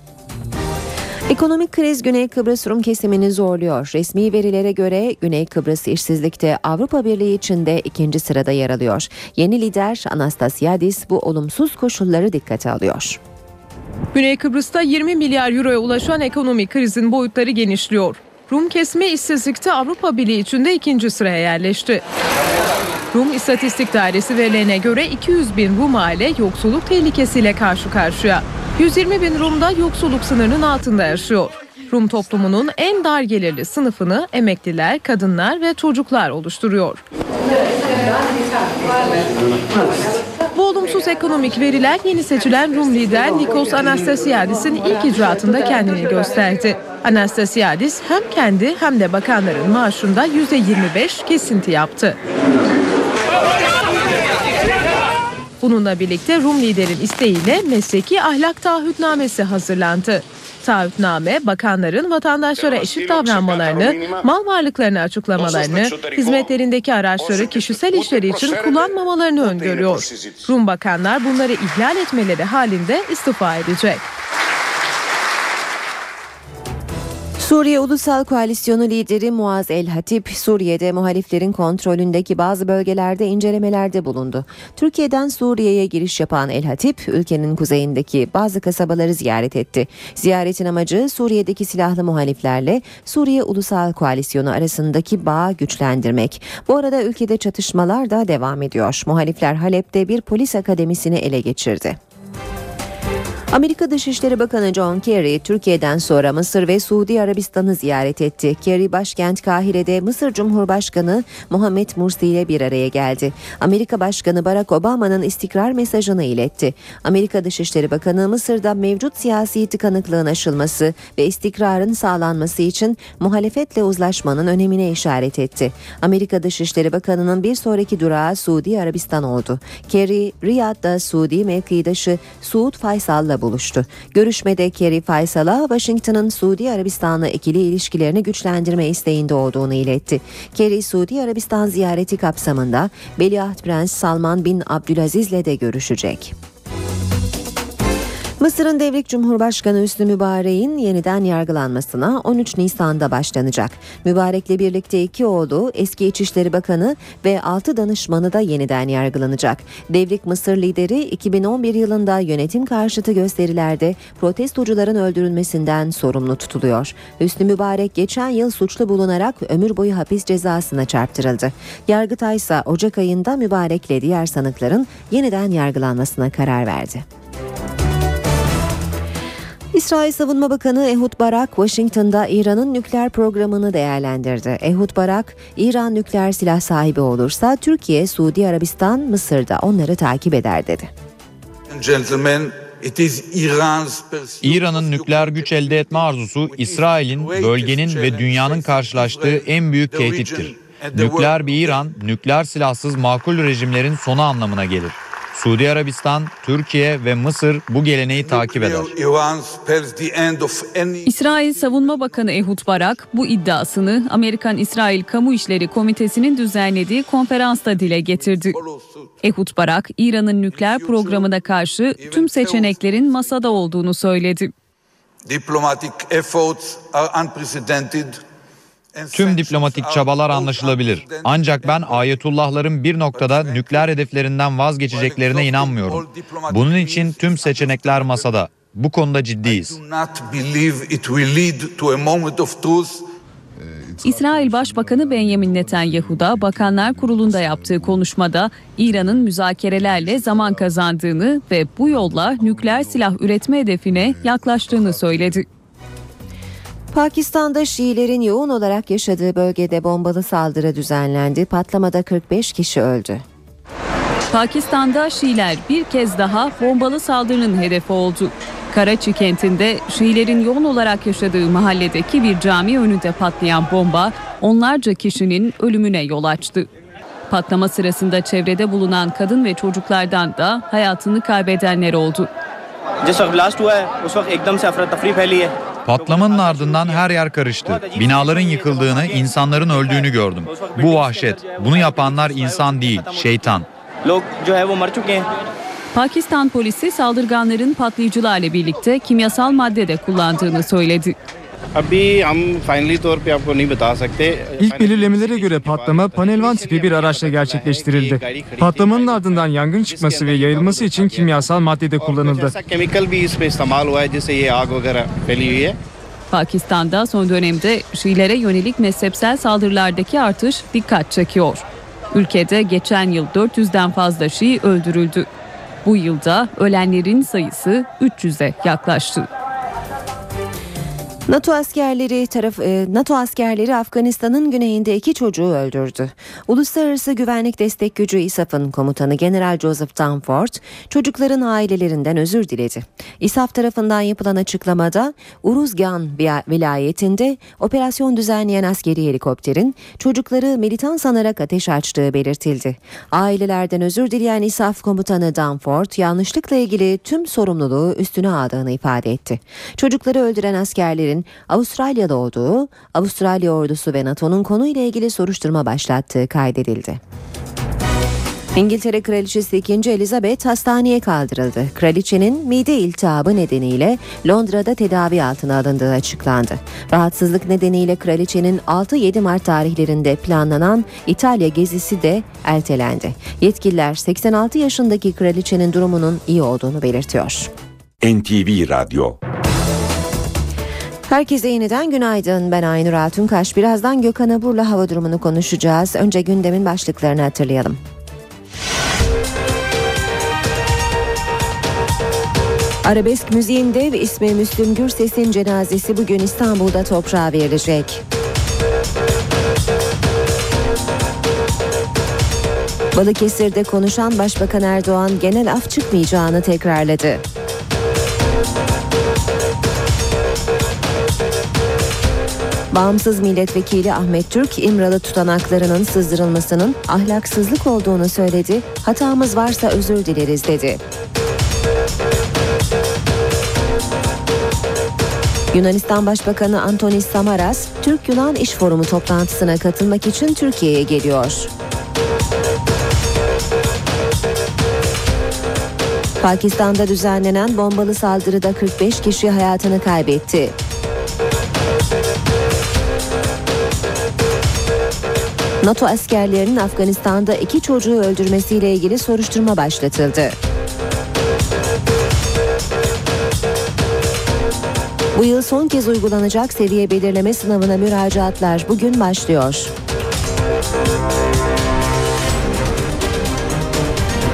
[SPEAKER 2] Ekonomik kriz Güney Kıbrıs Rum kesimini zorluyor. Resmi verilere göre Güney Kıbrıs işsizlikte Avrupa Birliği içinde ikinci sırada yer alıyor. Yeni lider Anastasiadis bu olumsuz koşulları dikkate alıyor.
[SPEAKER 19] Güney Kıbrıs'ta 20 milyar euroya ulaşan ekonomik krizin boyutları genişliyor. Rum kesme işsizlikte Avrupa Birliği içinde ikinci sıraya yerleşti. Rum İstatistik Dairesi verilerine göre 200 bin Rum aile yoksulluk tehlikesiyle karşı karşıya. 120 bin Rum da yoksulluk sınırının altında yaşıyor. Rum toplumunun en dar gelirli sınıfını emekliler, kadınlar ve çocuklar oluşturuyor. Ekonomik veriler yeni seçilen Rum lider Nikos Anastasiadis'in ilk icraatında kendini gösterdi. Anastasiadis hem kendi hem de bakanların maaşında %25 kesinti yaptı. Bununla birlikte Rum liderin isteğiyle mesleki ahlak taahhütnamesi hazırlandı. Taahhütname bakanların vatandaşlara eşit davranmalarını, mal varlıklarını açıklamalarını, hizmetlerindeki araçları kişisel işleri için kullanmamalarını öngörüyor. Rum bakanlar bunları ihlal etmeleri halinde istifa edecek.
[SPEAKER 2] Suriye Ulusal Koalisyonu lideri Muaz El Hatip, Suriye'de muhaliflerin kontrolündeki bazı bölgelerde incelemelerde bulundu. Türkiye'den Suriye'ye giriş yapan El Hatip, ülkenin kuzeyindeki bazı kasabaları ziyaret etti. Ziyaretin amacı Suriye'deki silahlı muhaliflerle Suriye Ulusal Koalisyonu arasındaki bağı güçlendirmek. Bu arada ülkede çatışmalar da devam ediyor. Muhalifler Halep'te bir polis akademisini ele geçirdi. Amerika Dışişleri Bakanı John Kerry Türkiye'den sonra Mısır ve Suudi Arabistan'ı ziyaret etti. Kerry başkent Kahire'de Mısır Cumhurbaşkanı Muhammed Mursi ile bir araya geldi. Amerika Başkanı Barack Obama'nın istikrar mesajını iletti. Amerika Dışişleri Bakanı Mısır'da mevcut siyasi tıkanıklığın aşılması ve istikrarın sağlanması için muhalefetle uzlaşmanın önemine işaret etti. Amerika Dışişleri Bakanı'nın bir sonraki durağı Suudi Arabistan oldu. Kerry, Riyad'da Suudi mevkidaşı Suud Faysal'la buluştu. Görüşmede Kerry Faysal'a Washington'ın Suudi Arabistan'la ikili ilişkilerini güçlendirme isteğinde olduğunu iletti. Kerry Suudi Arabistan ziyareti kapsamında Veliaht Prens Salman bin Abdülaziz'le de görüşecek. Mısır'ın devrik Cumhurbaşkanı Hüsnü Mübarek'in yeniden yargılanmasına 13 Nisan'da başlanacak. Mübarek'le birlikte iki oğlu, eski İçişleri Bakanı ve 6 danışmanı da yeniden yargılanacak. Devrik Mısır lideri 2011 yılında yönetim karşıtı gösterilerde protestocuların öldürülmesinden sorumlu tutuluyor. Hüsnü Mübarek geçen yıl suçlu bulunarak ömür boyu hapis cezasına çarptırıldı. Yargıtay ise Ocak ayında Mübarek'le diğer sanıkların yeniden yargılanmasına karar verdi. İsrail Savunma Bakanı Ehud Barak, Washington'da İran'ın nükleer programını değerlendirdi. Ehud Barak, İran nükleer silah sahibi olursa Türkiye, Suudi Arabistan, Mısır'da onları takip eder dedi.
[SPEAKER 21] İran'ın nükleer güç elde etme arzusu İsrail'in, bölgenin ve dünyanın karşılaştığı en büyük tehdittir. Nükleer bir İran, nükleer silahsız makul rejimlerin sonu anlamına gelir. Suudi Arabistan, Türkiye ve Mısır bu geleneği takip eder.
[SPEAKER 22] İsrail Savunma Bakanı Ehud Barak bu iddiasını Amerikan İsrail Kamu İşleri Komitesi'nin düzenlediği konferansta dile getirdi. Ehud Barak, İran'ın nükleer programına karşı tüm seçeneklerin masada olduğunu söyledi.
[SPEAKER 21] Diplomatic efforts are unprecedented Tüm diplomatik çabalar anlaşılabilir. Ancak ben ayetullahların bir noktada nükleer hedeflerinden vazgeçeceklerine inanmıyorum. Bunun için tüm seçenekler masada. Bu konuda ciddiyiz.
[SPEAKER 22] İsrail Başbakanı Benjamin Netanyahu da Bakanlar Kurulu'nda yaptığı konuşmada İran'ın müzakerelerle zaman kazandığını ve bu yolla nükleer silah üretme hedefine yaklaştığını söyledi.
[SPEAKER 2] Pakistan'da Şiilerin yoğun olarak yaşadığı bölgede bombalı saldırı düzenlendi. Patlamada 45 kişi öldü.
[SPEAKER 22] Pakistan'da Şiiler bir kez daha bombalı saldırının hedefi oldu. Karaçi kentinde Şiilerin yoğun olarak yaşadığı mahalledeki bir cami önünde patlayan bomba onlarca kişinin ölümüne yol açtı. Patlama sırasında çevrede bulunan kadın ve çocuklardan da hayatını kaybedenler oldu.
[SPEAKER 21] Patlamanın ardından her yer karıştı. Binaların yıkıldığını, insanların öldüğünü gördüm. Bu vahşet. Bunu yapanlar insan değil, şeytan.
[SPEAKER 22] Pakistan polisi saldırganların patlayıcılarla birlikte kimyasal madde de kullandığını söyledi.
[SPEAKER 23] İlk belirlemelere göre patlama panel van tipi bir araçla gerçekleştirildi. Patlamanın ardından yangın çıkması ve yayılması için kimyasal madde de kullanıldı.
[SPEAKER 22] Pakistan'da son dönemde Şiilere yönelik mezhepsel saldırılardaki artış dikkat çekiyor. Ülkede geçen yıl 400'den fazla Şii öldürüldü. Bu yılda ölenlerin sayısı 300'e yaklaştı.
[SPEAKER 2] NATO askerleri taraf e, NATO askerleri Afganistan'ın güneyinde iki çocuğu öldürdü. Uluslararası Güvenlik Destek Gücü İSAF'ın komutanı General Joseph Dunford çocukların ailelerinden özür diledi. İSAF tarafından yapılan açıklamada Uruzgan vilayetinde operasyon düzenleyen askeri helikopterin çocukları militan sanarak ateş açtığı belirtildi. Ailelerden özür dileyen İSAF komutanı Dunford yanlışlıkla ilgili tüm sorumluluğu üstüne aldığını ifade etti. Çocukları öldüren askerlerin Avustralya'da olduğu, Avustralya ordusu ve NATO'nun konuyla ilgili soruşturma başlattığı kaydedildi. İngiltere Kraliçesi 2. Elizabeth hastaneye kaldırıldı. Kraliçenin mide iltihabı nedeniyle Londra'da tedavi altına alındığı açıklandı. Rahatsızlık nedeniyle kraliçenin 6-7 Mart tarihlerinde planlanan İtalya gezisi de ertelendi. Yetkililer 86 yaşındaki kraliçenin durumunun iyi olduğunu belirtiyor.
[SPEAKER 1] NTV Radyo
[SPEAKER 2] Herkese yeniden günaydın. Ben Aynur Altunkaş. Birazdan Gökhan Abur'la hava durumunu konuşacağız. Önce gündemin başlıklarını hatırlayalım. Arabesk müziğin dev ismi Müslüm Gürses'in cenazesi bugün İstanbul'da toprağa verilecek. Balıkesir'de konuşan Başbakan Erdoğan genel af çıkmayacağını tekrarladı. Bağımsız milletvekili Ahmet Türk, İmralı tutanaklarının sızdırılmasının ahlaksızlık olduğunu söyledi. Hatamız varsa özür dileriz dedi. Yunanistan Başbakanı Antonis Samaras, Türk-Yunan İş Forumu toplantısına katılmak için Türkiye'ye geliyor. Pakistan'da düzenlenen bombalı saldırıda 45 kişi hayatını kaybetti. NATO askerlerinin Afganistan'da iki çocuğu öldürmesiyle ilgili soruşturma başlatıldı. Bu yıl son kez uygulanacak seviye belirleme sınavına müracaatlar bugün başlıyor.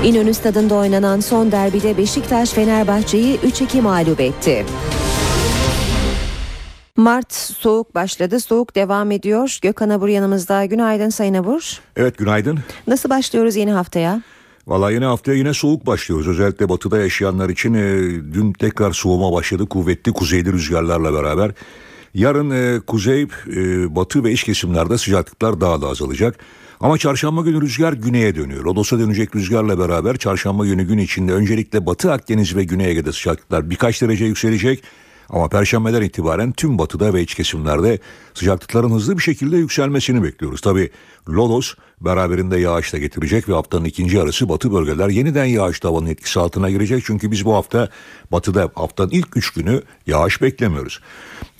[SPEAKER 2] İnönü Stadında oynanan son derbide Beşiktaş Fenerbahçe'yi 3-2 mağlup etti. Mart soğuk başladı. Soğuk devam ediyor. Gökhan Abur yanımızda. Günaydın Sayın Abur.
[SPEAKER 1] Evet günaydın.
[SPEAKER 2] Nasıl başlıyoruz yeni haftaya?
[SPEAKER 1] Valla yeni haftaya yine soğuk başlıyoruz. Özellikle batıda yaşayanlar için e, dün tekrar soğuma başladı. Kuvvetli kuzeyli rüzgarlarla beraber. Yarın e, kuzey, e, batı ve iç kesimlerde sıcaklıklar daha da azalacak. Ama çarşamba günü rüzgar güneye dönüyor. Rodos'a dönecek rüzgarla beraber çarşamba günü gün içinde öncelikle Batı Akdeniz ve Güney Ege'de sıcaklıklar birkaç derece yükselecek. Ama perşembeden itibaren tüm batıda ve iç kesimlerde sıcaklıkların hızlı bir şekilde yükselmesini bekliyoruz. Tabi Lodos beraberinde yağış da getirecek ve haftanın ikinci yarısı batı bölgeler yeniden yağış havanın etkisi altına girecek. Çünkü biz bu hafta batıda haftanın ilk üç günü yağış beklemiyoruz.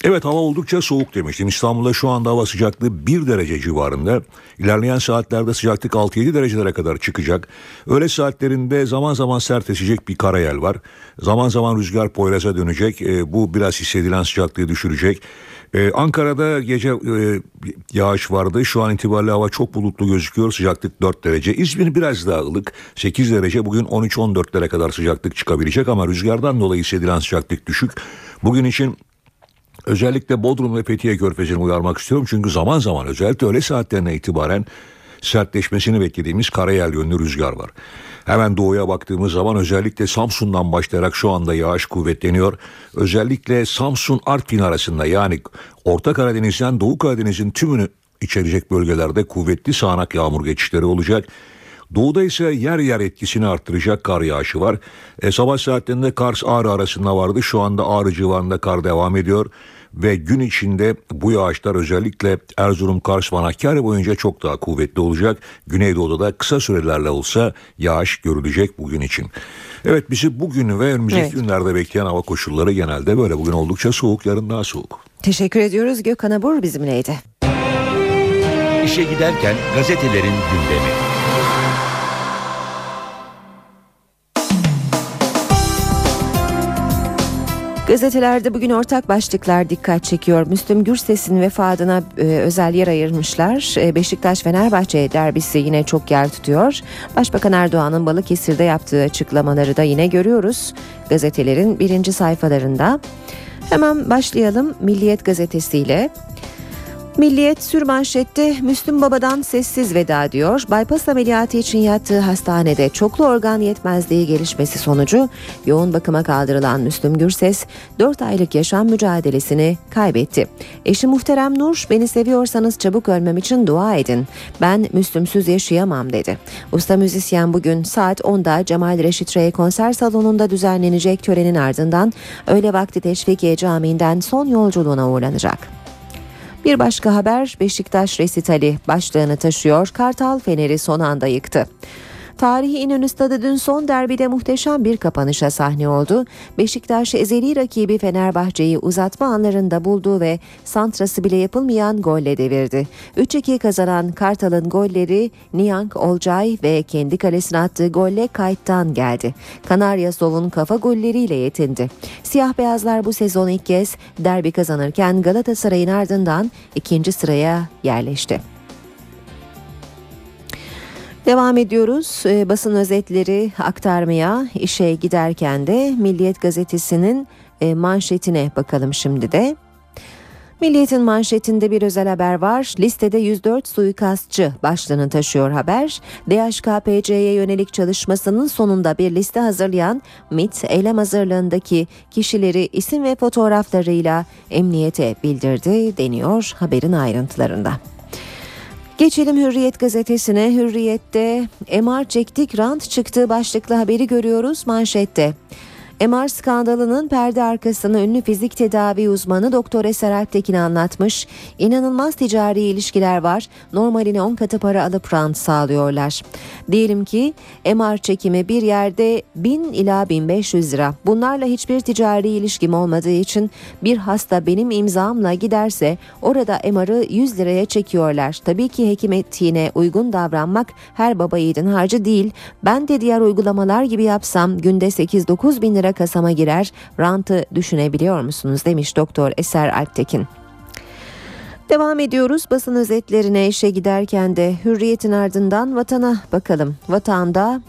[SPEAKER 1] Evet hava oldukça soğuk demiştim. İstanbul'da şu anda hava sıcaklığı 1 derece civarında. İlerleyen saatlerde sıcaklık 6-7 derecelere kadar çıkacak. Öğle saatlerinde zaman zaman sert esecek bir karayel var. Zaman zaman rüzgar Poyraz'a dönecek. E, bu biraz hissedilen sıcaklığı düşürecek. Ee, Ankara'da gece e, yağış vardı. Şu an itibariyle hava çok bulutlu gözüküyor. Sıcaklık 4 derece. İzmir biraz daha ılık. 8 derece. Bugün 13-14'lere kadar sıcaklık çıkabilecek ama rüzgardan dolayı hissedilen sıcaklık düşük. Bugün için özellikle Bodrum ve Fethiye Körfezi'ni uyarmak istiyorum. Çünkü zaman zaman özellikle öğle saatlerine itibaren sertleşmesini beklediğimiz karayel yönlü rüzgar var. Hemen doğuya baktığımız zaman özellikle Samsun'dan başlayarak şu anda yağış kuvvetleniyor. Özellikle Samsun Artvin arasında yani Orta Karadeniz'den Doğu Karadeniz'in tümünü içerecek bölgelerde kuvvetli sağanak yağmur geçişleri olacak. Doğuda ise yer yer etkisini arttıracak kar yağışı var. E, sabah saatlerinde Kars Ağrı arasında vardı. Şu anda Ağrı civarında kar devam ediyor ve gün içinde bu yağışlar özellikle Erzurum, Kars, Van Hakkari boyunca çok daha kuvvetli olacak. Güneydoğu'da da kısa sürelerle olsa yağış görülecek bugün için. Evet bizi bugün ve önümüzdeki evet. günlerde bekleyen hava koşulları genelde böyle. Bugün oldukça soğuk, yarın daha soğuk.
[SPEAKER 2] Teşekkür ediyoruz. Gökhan Abur bizimleydi.
[SPEAKER 24] İşe giderken gazetelerin gündemi.
[SPEAKER 2] Gazetelerde bugün ortak başlıklar dikkat çekiyor. Müslüm Gürses'in vefatına e, özel yer ayırmışlar. E, Beşiktaş-Fenerbahçe derbisi yine çok yer tutuyor. Başbakan Erdoğan'ın Balıkesir'de yaptığı açıklamaları da yine görüyoruz. Gazetelerin birinci sayfalarında. Hemen başlayalım Milliyet gazetesiyle. Milliyet sürmanşette Müslüm Baba'dan sessiz veda diyor. Bypass ameliyatı için yattığı hastanede çoklu organ yetmezliği gelişmesi sonucu yoğun bakıma kaldırılan Müslüm Gürses 4 aylık yaşam mücadelesini kaybetti. Eşi muhterem Nur beni seviyorsanız çabuk ölmem için dua edin. Ben Müslümsüz yaşayamam dedi. Usta müzisyen bugün saat 10'da Cemal Reşit Rey konser salonunda düzenlenecek törenin ardından öğle vakti Teşvikiye Camii'nden son yolculuğuna uğranacak. Bir başka haber Beşiktaş resitali başlığını taşıyor. Kartal Fener'i son anda yıktı. Tarihi İnönü Stadı dün son derbide muhteşem bir kapanışa sahne oldu. Beşiktaş ezeli rakibi Fenerbahçe'yi uzatma anlarında buldu ve santrası bile yapılmayan golle devirdi. 3-2 kazanan Kartal'ın golleri Niang Olcay ve kendi kalesine attığı golle kayıttan geldi. Kanarya Sov'un kafa golleriyle yetindi. Siyah beyazlar bu sezon ilk kez derbi kazanırken Galatasaray'ın ardından ikinci sıraya yerleşti. Devam ediyoruz e, basın özetleri aktarmaya işe giderken de Milliyet gazetesinin e, manşetine bakalım şimdi de. Milliyet'in manşetinde bir özel haber var. Listede 104 suikastçı başlığını taşıyor haber. DHKPC'ye yönelik çalışmasının sonunda bir liste hazırlayan MIT eylem hazırlığındaki kişileri isim ve fotoğraflarıyla emniyete bildirdi deniyor haberin ayrıntılarında. Geçelim Hürriyet gazetesine. Hürriyet'te MR çektik rant çıktığı başlıklı haberi görüyoruz manşette. MR skandalının perde arkasını ünlü fizik tedavi uzmanı Doktor Eser Alptekin anlatmış. İnanılmaz ticari ilişkiler var. Normaline 10 katı para alıp rant sağlıyorlar. Diyelim ki MR çekimi bir yerde 1000 ila 1500 lira. Bunlarla hiçbir ticari ilişkim olmadığı için bir hasta benim imzamla giderse orada MR'ı 100 liraya çekiyorlar. Tabii ki hekim etiğine uygun davranmak her baba yiğidin harcı değil. Ben de diğer uygulamalar gibi yapsam günde 8-9 bin lira kasama girer. Rantı düşünebiliyor musunuz demiş Doktor Eser Alptekin. Devam ediyoruz basın özetlerine işe giderken de hürriyetin ardından vatana bakalım. Vatanda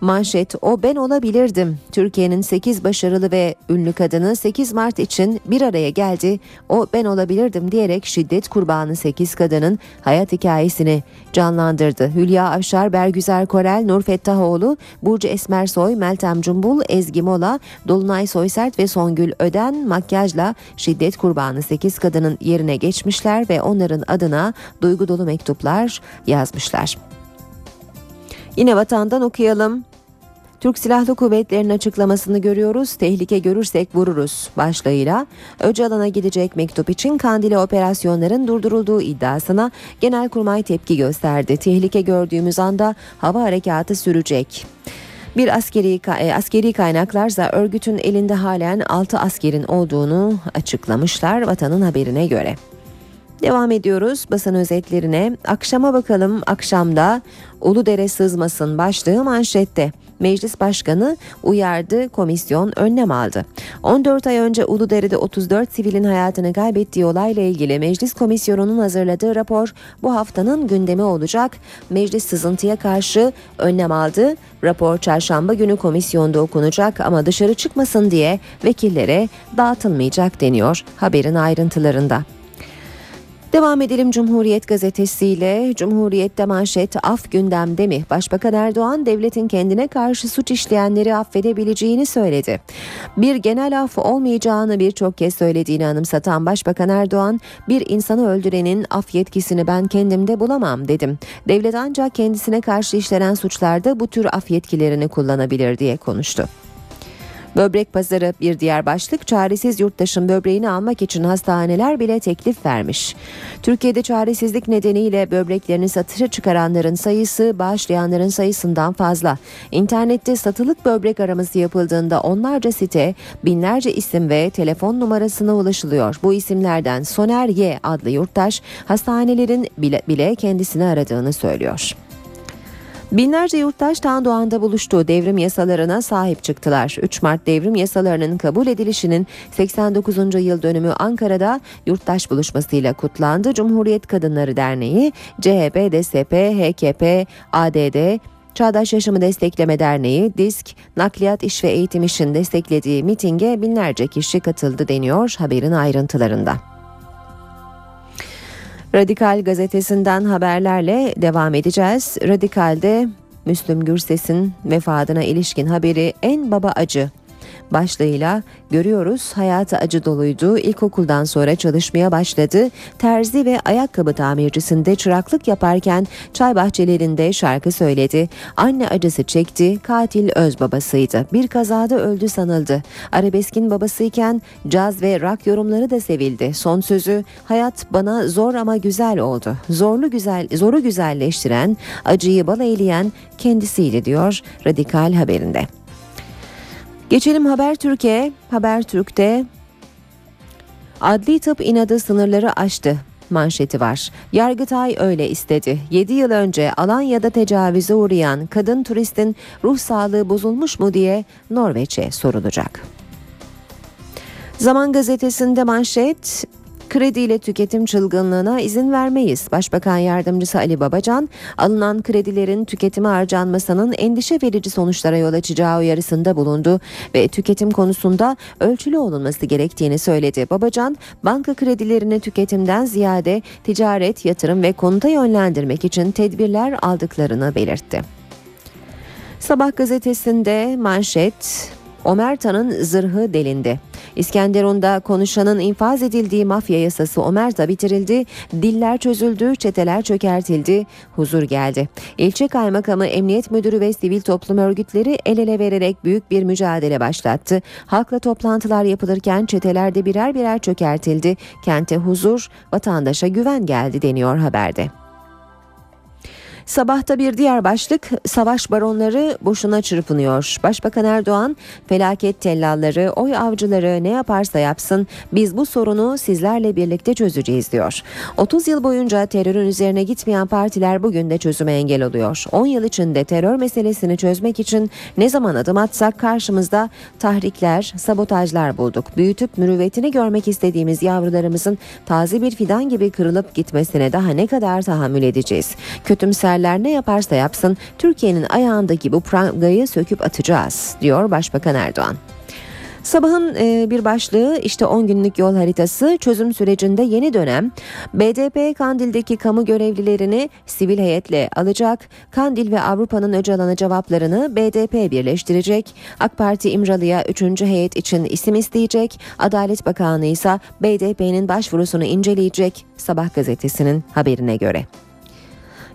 [SPEAKER 2] Manşet o ben olabilirdim. Türkiye'nin 8 başarılı ve ünlü kadını 8 Mart için bir araya geldi. O ben olabilirdim diyerek şiddet kurbanı 8 kadının hayat hikayesini canlandırdı. Hülya Avşar, Bergüzer Korel, Nur Fettahoğlu, Burcu Esmersoy, Meltem Cumbul, Ezgi Mola, Dolunay Soysert ve Songül Öden makyajla şiddet kurbanı 8 kadının yerine geçmişler ve onların adına duygu dolu mektuplar yazmışlar. Yine vatandan okuyalım. Türk Silahlı Kuvvetleri'nin açıklamasını görüyoruz. Tehlike görürsek vururuz başlığıyla Öcalan'a gidecek mektup için Kandili operasyonların durdurulduğu iddiasına Genelkurmay tepki gösterdi. Tehlike gördüğümüz anda hava harekatı sürecek. Bir askeri e, askeri kaynaklarsa örgütün elinde halen 6 askerin olduğunu açıklamışlar vatanın haberine göre. Devam ediyoruz basın özetlerine. Akşama bakalım akşamda Uludere sızmasın başlığı manşette. Meclis Başkanı uyardı, komisyon önlem aldı. 14 ay önce Uludere'de 34 sivilin hayatını kaybettiği olayla ilgili Meclis Komisyonu'nun hazırladığı rapor bu haftanın gündemi olacak. Meclis sızıntıya karşı önlem aldı. Rapor çarşamba günü komisyonda okunacak ama dışarı çıkmasın diye vekillere dağıtılmayacak deniyor haberin ayrıntılarında. Devam edelim Cumhuriyet gazetesiyle. Cumhuriyet'te manşet af gündemde mi? Başbakan Erdoğan devletin kendine karşı suç işleyenleri affedebileceğini söyledi. Bir genel af olmayacağını birçok kez söylediğini anımsatan Başbakan Erdoğan bir insanı öldürenin af yetkisini ben kendimde bulamam dedim. Devlet ancak kendisine karşı işlenen suçlarda bu tür af yetkilerini kullanabilir diye konuştu. Böbrek pazarı bir diğer başlık çaresiz yurttaşın böbreğini almak için hastaneler bile teklif vermiş. Türkiye'de çaresizlik nedeniyle böbreklerini satışa çıkaranların sayısı bağışlayanların sayısından fazla. İnternette satılık böbrek araması yapıldığında onlarca site, binlerce isim ve telefon numarasına ulaşılıyor. Bu isimlerden Soner Y adlı yurttaş hastanelerin bile, bile kendisini aradığını söylüyor. Binlerce yurttaş Tandoğan'da buluştu. Devrim yasalarına sahip çıktılar. 3 Mart devrim yasalarının kabul edilişinin 89. yıl dönümü Ankara'da yurttaş buluşmasıyla kutlandı. Cumhuriyet Kadınları Derneği, CHP, DSP, HKP, ADD, Çağdaş Yaşamı Destekleme Derneği, DISK, Nakliyat İş ve Eğitim İş'in desteklediği mitinge binlerce kişi katıldı deniyor haberin ayrıntılarında. Radikal gazetesinden haberlerle devam edeceğiz. Radikal'de Müslüm Gürses'in vefatına ilişkin haberi en baba acı başlığıyla görüyoruz. Hayatı acı doluydu. İlkokuldan sonra çalışmaya başladı. Terzi ve ayakkabı tamircisinde çıraklık yaparken çay bahçelerinde şarkı söyledi. Anne acısı çekti. Katil öz babasıydı. Bir kazada öldü sanıldı. Arabeskin babasıyken caz ve rock yorumları da sevildi. Son sözü hayat bana zor ama güzel oldu. Zorlu güzel, zoru güzelleştiren, acıyı bal eğleyen kendisiydi diyor Radikal haberinde. Geçelim Haber Türkiye. Haber Türk'te adli tıp inadı sınırları aştı manşeti var. Yargıtay öyle istedi. 7 yıl önce Alanya'da tecavüze uğrayan kadın turistin ruh sağlığı bozulmuş mu diye Norveç'e sorulacak. Zaman gazetesinde manşet Krediyle tüketim çılgınlığına izin vermeyiz. Başbakan Yardımcısı Ali Babacan, alınan kredilerin tüketime harcanmasının endişe verici sonuçlara yol açacağı uyarısında bulundu ve tüketim konusunda ölçülü olunması gerektiğini söyledi. Babacan, banka kredilerini tüketimden ziyade ticaret, yatırım ve konuta yönlendirmek için tedbirler aldıklarını belirtti. Sabah gazetesinde manşet Omerta'nın zırhı delindi. İskenderun'da konuşanın infaz edildiği mafya yasası Omerta bitirildi, diller çözüldü, çeteler çökertildi, huzur geldi. İlçe kaymakamı, emniyet müdürü ve sivil toplum örgütleri el ele vererek büyük bir mücadele başlattı. Halkla toplantılar yapılırken çetelerde birer birer çökertildi. Kente huzur, vatandaşa güven geldi deniyor haberde. Sabahta bir diğer başlık savaş baronları boşuna çırpınıyor. Başbakan Erdoğan felaket tellalları, oy avcıları ne yaparsa yapsın biz bu sorunu sizlerle birlikte çözeceğiz diyor. 30 yıl boyunca terörün üzerine gitmeyen partiler bugün de çözüme engel oluyor. 10 yıl içinde terör meselesini çözmek için ne zaman adım atsak karşımızda tahrikler, sabotajlar bulduk. Büyütüp mürüvvetini görmek istediğimiz yavrularımızın taze bir fidan gibi kırılıp gitmesine daha ne kadar tahammül edeceğiz? Kötümser liderler ne yaparsa yapsın Türkiye'nin ayağındaki bu prangayı söküp atacağız diyor Başbakan Erdoğan. Sabahın e, bir başlığı işte 10 günlük yol haritası çözüm sürecinde yeni dönem BDP Kandil'deki kamu görevlilerini sivil heyetle alacak. Kandil ve Avrupa'nın Öcalan'a cevaplarını BDP birleştirecek. AK Parti İmralı'ya 3. heyet için isim isteyecek. Adalet Bakanı ise BDP'nin başvurusunu inceleyecek. Sabah gazetesinin haberine göre.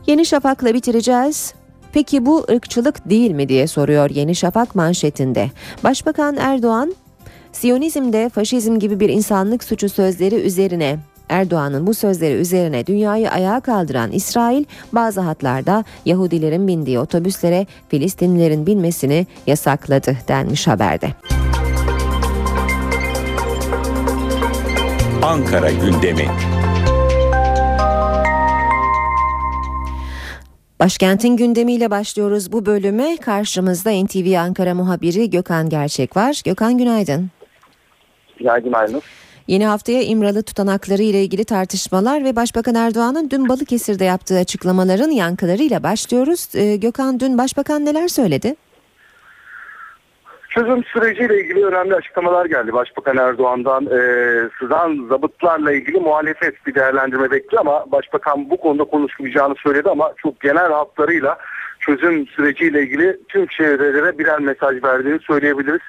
[SPEAKER 2] Yeni Şafak'la bitireceğiz. Peki bu ırkçılık değil mi diye soruyor Yeni Şafak manşetinde. Başbakan Erdoğan, Siyonizmde faşizm gibi bir insanlık suçu sözleri üzerine Erdoğan'ın bu sözleri üzerine dünyayı ayağa kaldıran İsrail bazı hatlarda Yahudilerin bindiği otobüslere Filistinlilerin binmesini yasakladı denmiş haberde.
[SPEAKER 24] Ankara gündemi.
[SPEAKER 2] Başkentin gündemiyle başlıyoruz bu bölüme. Karşımızda NTV Ankara muhabiri Gökhan Gerçek var. Gökhan günaydın.
[SPEAKER 25] Günaydın Aynur.
[SPEAKER 2] Yeni haftaya İmralı tutanakları ile ilgili tartışmalar ve Başbakan Erdoğan'ın dün Balıkesir'de yaptığı açıklamaların yankılarıyla başlıyoruz. Ee, Gökhan dün Başbakan neler söyledi?
[SPEAKER 25] Çözüm süreciyle ilgili önemli açıklamalar geldi. Başbakan Erdoğan'dan e, sızan zabıtlarla ilgili muhalefet bir değerlendirme bekliyor ama Başbakan bu konuda konuşmayacağını söyledi ama çok genel hatlarıyla çözüm süreciyle ilgili tüm çevrelere birer mesaj verdiğini söyleyebiliriz.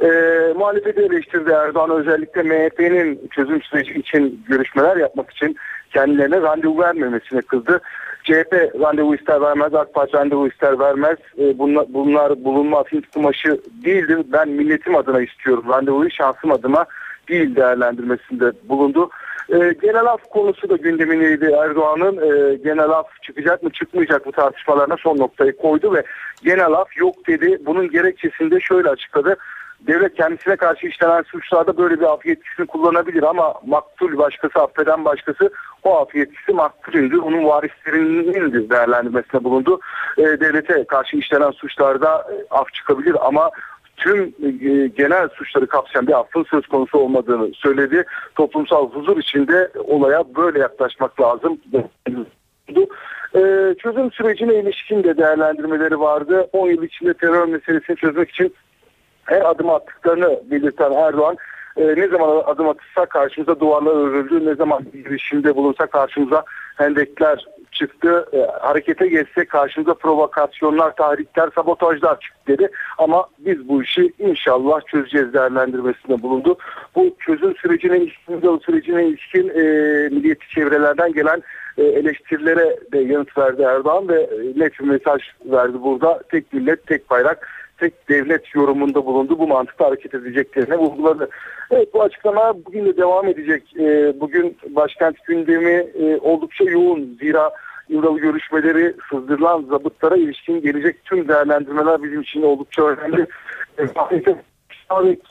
[SPEAKER 25] E, muhalefeti eleştirdi Erdoğan özellikle MHP'nin çözüm süreci için görüşmeler yapmak için kendilerine randevu vermemesine kızdı. CHP randevu ister vermez, AK Parti randevu ister vermez. E, bunlar, bunlar bulunma atın kumaşı değildir. Ben milletim adına istiyorum. Randevuyu şansım adına değil değerlendirmesinde bulundu. E, genel af konusu da gündemindeydi Erdoğan'ın. E, genel af çıkacak mı çıkmayacak mı tartışmalarına son noktayı koydu ve genel af yok dedi. Bunun gerekçesini de şöyle açıkladı devlet kendisine karşı işlenen suçlarda böyle bir af yetkisini kullanabilir ama maktul başkası affeden başkası o af yetkisi maktulündür. Onun varislerinin değerlendirmesine bulundu. E, devlete karşı işlenen suçlarda e, af çıkabilir ama tüm e, genel suçları kapsayan bir affın söz konusu olmadığını söyledi. Toplumsal huzur içinde olaya böyle yaklaşmak lazım. E, çözüm sürecine ilişkin de değerlendirmeleri vardı. 10 yıl içinde terör meselesini çözmek için her adım attıklarını belirten Erdoğan e, ne zaman adım atırsa karşımıza duvarlar örüldü, ne zaman girişimde bulunsa karşımıza hendekler çıktı. E, harekete geçse karşımıza provokasyonlar, tahrikler, sabotajlar çıktı dedi. Ama biz bu işi inşallah çözeceğiz değerlendirmesinde bulundu. Bu çözüm sürecine ilişkin, sürecine ilişkin e, milliyetçi çevrelerden gelen e, eleştirilere de yanıt verdi Erdoğan ve e, net bir mesaj verdi burada. Tek millet, tek bayrak tek devlet yorumunda bulundu. Bu mantıkla hareket edeceklerine vurguladı. Evet bu açıklama bugün de devam edecek. E, bugün başkent gündemi e, oldukça yoğun. Zira İmralı görüşmeleri sızdırılan zabıtlara ilişkin gelecek tüm değerlendirmeler bizim için oldukça önemli. E,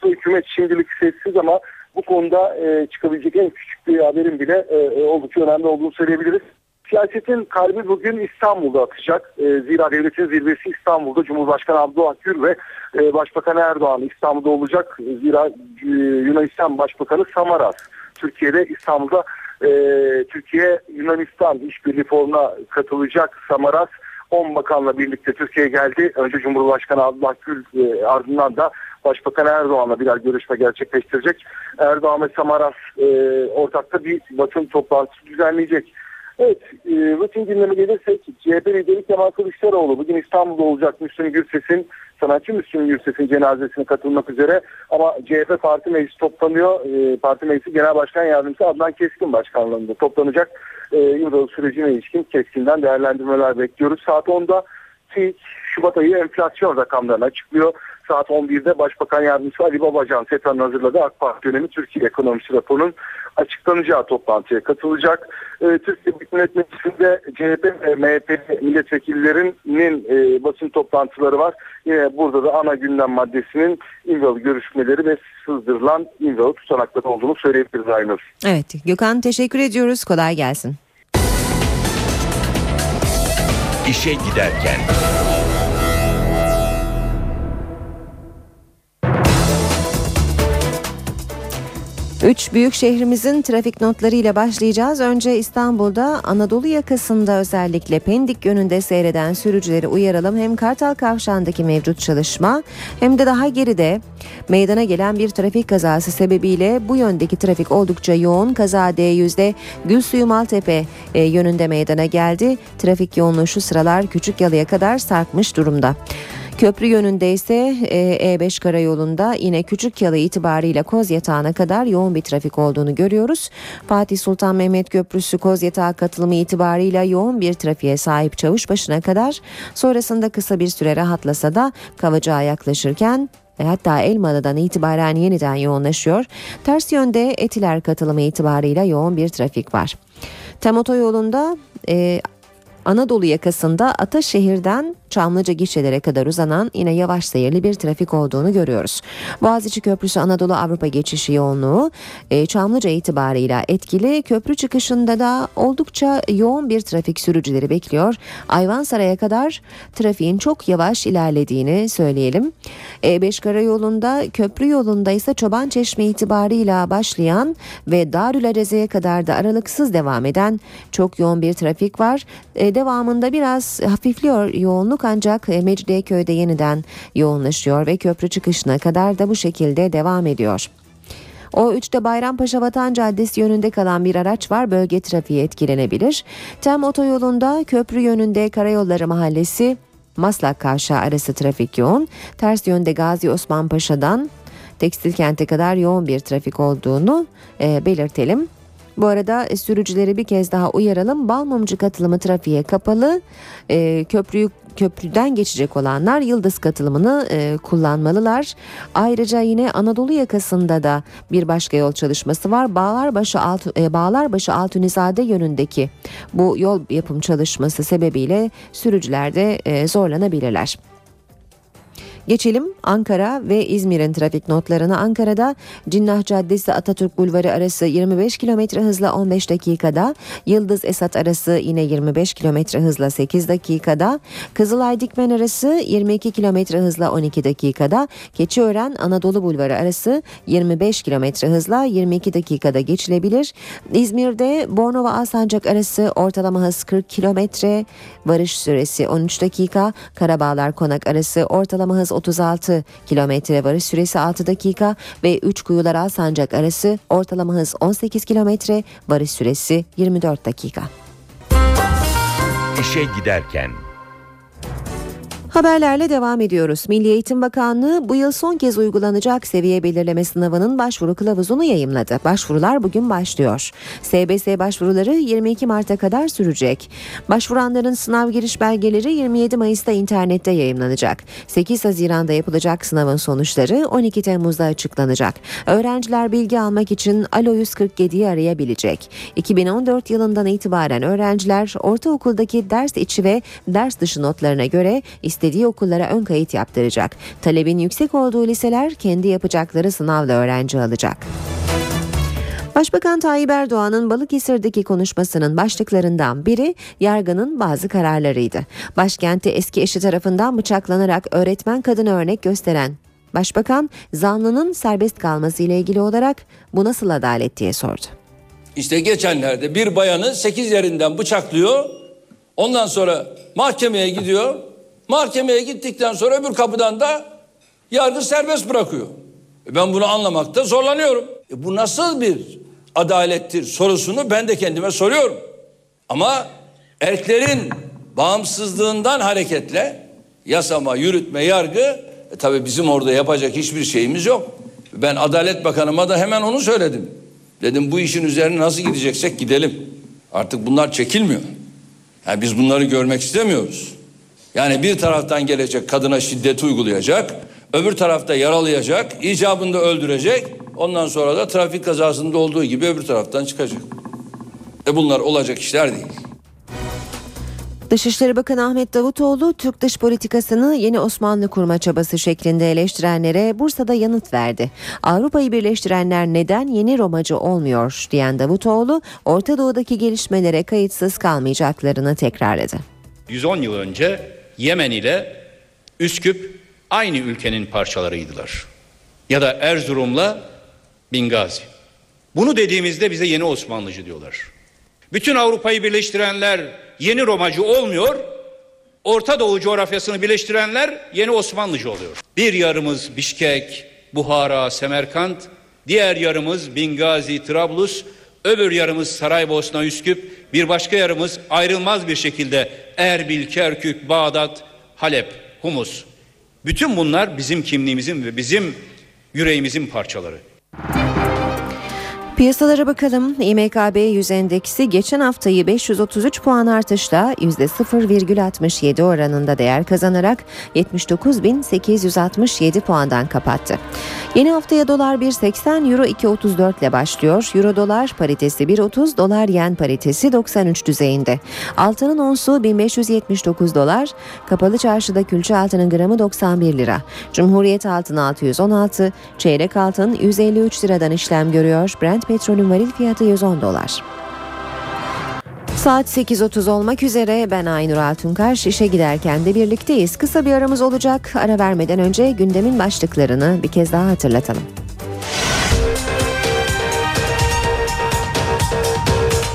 [SPEAKER 25] hükümet şimdilik sessiz ama bu konuda e, çıkabilecek en küçük bir haberin bile e, e oldukça önemli olduğunu söyleyebiliriz. Siyasetin kalbi bugün İstanbul'da atacak. E, zira devletin zirvesi İstanbul'da. Cumhurbaşkanı Abdullah Gül ve e, Başbakan Erdoğan İstanbul'da olacak. Zira e, Yunanistan Başbakanı Samaras Türkiye'de İstanbul'da e, Türkiye Yunanistan işbirliği forumuna katılacak Samaras 10 bakanla birlikte Türkiye'ye geldi. Önce Cumhurbaşkanı Abdullah Gül e, ardından da Başbakan Erdoğan'la birer görüşme gerçekleştirecek. Erdoğan ve Samaras e, ortakta bir basın toplantısı düzenleyecek. Evet, e, rutin gündeme gelirsek CHP lideri Kemal Kılıçdaroğlu bugün İstanbul'da olacak Müslüm Gürses'in, sanatçı Müslüm Gürses'in cenazesine katılmak üzere ama CHP Parti Meclisi toplanıyor. E, Parti Meclisi Genel Başkan Yardımcısı Adnan Keskin başkanlığında toplanacak. E, yıl sürecine ilişkin Keskin'den değerlendirmeler bekliyoruz. Saat 10'da TİK Şubat ayı enflasyon rakamlarını açıklıyor. Saat 11'de Başbakan Yardımcısı Ali Babacan SETA'nın hazırladığı AK Parti dönemi Türkiye ekonomisi raporunun açıklanacağı toplantıya katılacak. Ee, Türkiye Büyük Millet Meclisi'nde CHP ve MHP milletvekillerinin e, basın toplantıları var. Yine burada da ana gündem maddesinin İmralı görüşmeleri ve sızdırılan İmralı tutanakları olduğunu söyleyebiliriz Aynur.
[SPEAKER 2] Evet Gökhan teşekkür ediyoruz. Kolay gelsin.
[SPEAKER 24] İşe giderken.
[SPEAKER 2] Üç büyük şehrimizin trafik notlarıyla başlayacağız. Önce İstanbul'da Anadolu yakasında özellikle Pendik yönünde seyreden sürücüleri uyaralım. Hem Kartal Kavşağı'ndaki mevcut çalışma hem de daha geride meydana gelen bir trafik kazası sebebiyle bu yöndeki trafik oldukça yoğun. Kaza D100'de Gülsuyu Maltepe e, yönünde meydana geldi. Trafik yoğunluğu şu sıralar Küçükyalı'ya kadar sarkmış durumda. Köprü yönünde ise e, E5 karayolunda yine Küçükyalı itibariyle Kozyatağı'na kadar yoğun bir trafik olduğunu görüyoruz. Fatih Sultan Mehmet Köprüsü Kozyatağı katılımı itibariyle yoğun bir trafiğe sahip Çavuşbaşı'na kadar sonrasında kısa bir süre rahatlasa da Kavacığa yaklaşırken ve hatta Elmalı'dan itibaren yeniden yoğunlaşıyor. Ters yönde Etiler katılımı itibarıyla yoğun bir trafik var. Tem otoyolunda e, Anadolu yakasında Ataşehir'den Çamlıca gişelere kadar uzanan yine yavaş seyirli bir trafik olduğunu görüyoruz. Boğaziçi Köprüsü Anadolu Avrupa geçişi yoğunluğu e, Çamlıca itibarıyla etkili. Köprü çıkışında da oldukça yoğun bir trafik sürücüleri bekliyor. Ayvansaray'a kadar trafiğin çok yavaş ilerlediğini söyleyelim. E5 karayolunda köprü yolunda ise Çoban Çeşme itibarıyla başlayan ve Darül Areze'ye kadar da aralıksız devam eden çok yoğun bir trafik var. E, devamında biraz hafifliyor yoğunluk ancak e, Mecidiyeköy'de yeniden yoğunlaşıyor ve köprü çıkışına kadar da bu şekilde devam ediyor. O 3'te Bayrampaşa Vatan Caddesi yönünde kalan bir araç var. Bölge trafiği etkilenebilir. Tem otoyolunda köprü yönünde Karayolları Mahallesi Maslak Kavşağı arası trafik yoğun. Ters yönde Gazi Osman Paşa'dan Tekstil Kent'e kadar yoğun bir trafik olduğunu e, belirtelim. Bu arada e, sürücüleri bir kez daha uyaralım. Balmumcu katılımı trafiğe kapalı. E, köprüyü köprüden geçecek olanlar Yıldız katılımını e, kullanmalılar. Ayrıca yine Anadolu yakasında da bir başka yol çalışması var. Bağlarbaşı Alt e, Bağlarbaşı Altunizade yönündeki bu yol yapım çalışması sebebiyle sürücüler de e, zorlanabilirler. Geçelim Ankara ve İzmir'in trafik notlarına. Ankara'da Cinnah Caddesi Atatürk Bulvarı arası 25 km hızla 15 dakikada, Yıldız Esat arası yine 25 km hızla 8 dakikada, Kızılay Dikmen arası 22 km hızla 12 dakikada, Keçiören Anadolu Bulvarı arası 25 km hızla 22 dakikada geçilebilir. İzmir'de Bornova Alsancak arası ortalama hız 40 km, varış süresi 13 dakika, Karabağlar Konak arası ortalama hız 36 kilometre varış süresi 6 dakika ve 3 kuyular Alsancak arası ortalama hız 18 kilometre varış süresi 24 dakika.
[SPEAKER 24] İşe giderken
[SPEAKER 2] Haberlerle devam ediyoruz. Milli Eğitim Bakanlığı bu yıl son kez uygulanacak seviye belirleme sınavının başvuru kılavuzunu yayımladı. Başvurular bugün başlıyor. SBS başvuruları 22 Mart'a kadar sürecek. Başvuranların sınav giriş belgeleri 27 Mayıs'ta internette yayımlanacak. 8 Haziran'da yapılacak sınavın sonuçları 12 Temmuz'da açıklanacak. Öğrenciler bilgi almak için Alo 147'yi arayabilecek. 2014 yılından itibaren öğrenciler ortaokuldaki ders içi ve ders dışı notlarına göre istediği okullara ön kayıt yaptıracak. Talebin yüksek olduğu liseler kendi yapacakları sınavla öğrenci alacak. Başbakan Tayyip Erdoğan'ın Balıkesir'deki konuşmasının başlıklarından biri yargının bazı kararlarıydı. Başkenti eski eşi tarafından bıçaklanarak öğretmen kadını örnek gösteren Başbakan zanlının serbest kalması ile ilgili olarak bu nasıl adalet diye sordu.
[SPEAKER 13] İşte geçenlerde bir bayanı 8 yerinden bıçaklıyor. Ondan sonra mahkemeye gidiyor. Mahkemeye gittikten sonra öbür kapıdan da yargı serbest bırakıyor. E ben bunu anlamakta zorlanıyorum. E bu nasıl bir adalettir sorusunu ben de kendime soruyorum. Ama erklerin bağımsızlığından hareketle yasama, yürütme, yargı e tabii bizim orada yapacak hiçbir şeyimiz yok. Ben Adalet Bakanıma da hemen onu söyledim. Dedim bu işin üzerine nasıl gideceksek gidelim. Artık bunlar çekilmiyor. Yani biz bunları görmek istemiyoruz. Yani bir taraftan gelecek kadına şiddet uygulayacak, öbür tarafta yaralayacak, icabında öldürecek. Ondan sonra da trafik kazasında olduğu gibi öbür taraftan çıkacak. E bunlar olacak işler değil.
[SPEAKER 2] Dışişleri Bakanı Ahmet Davutoğlu Türk dış politikasını yeni Osmanlı kurma çabası şeklinde eleştirenlere Bursa'da yanıt verdi. Avrupa'yı birleştirenler neden yeni Romacı olmuyor diyen Davutoğlu Orta Doğu'daki gelişmelere kayıtsız kalmayacaklarını tekrarladı.
[SPEAKER 26] 110 yıl önce Yemen ile Üsküp aynı ülkenin parçalarıydılar. Ya da Erzurum'la Bingazi. Bunu dediğimizde bize yeni Osmanlıcı diyorlar. Bütün Avrupa'yı birleştirenler yeni Romacı olmuyor. Orta Doğu coğrafyasını birleştirenler yeni Osmanlıcı oluyor. Bir yarımız Bişkek, Buhara, Semerkant, diğer yarımız Bingazi, Trablus, öbür yarımız Saraybosna, Üsküp, bir başka yarımız ayrılmaz bir şekilde Erbil, Kerkük, Bağdat, Halep, Humus. Bütün bunlar bizim kimliğimizin ve bizim yüreğimizin parçaları.
[SPEAKER 2] Piyasalara bakalım. İMKB 100 endeksi geçen haftayı 533 puan artışla %0,67 oranında değer kazanarak 79.867 puandan kapattı. Yeni haftaya dolar 1.80, euro 2.34 ile başlıyor. Euro dolar paritesi 1.30, dolar yen paritesi 93 düzeyinde. Altının onsu 1579 dolar, kapalı çarşıda külçe altının gramı 91 lira. Cumhuriyet altın 616, çeyrek altın 153 liradan işlem görüyor. Brent petrolün varil fiyatı 110 dolar. Saat 8.30 olmak üzere ben Aynur Altunkaş işe giderken de birlikteyiz. Kısa bir aramız olacak. Ara vermeden önce gündemin başlıklarını bir kez daha hatırlatalım.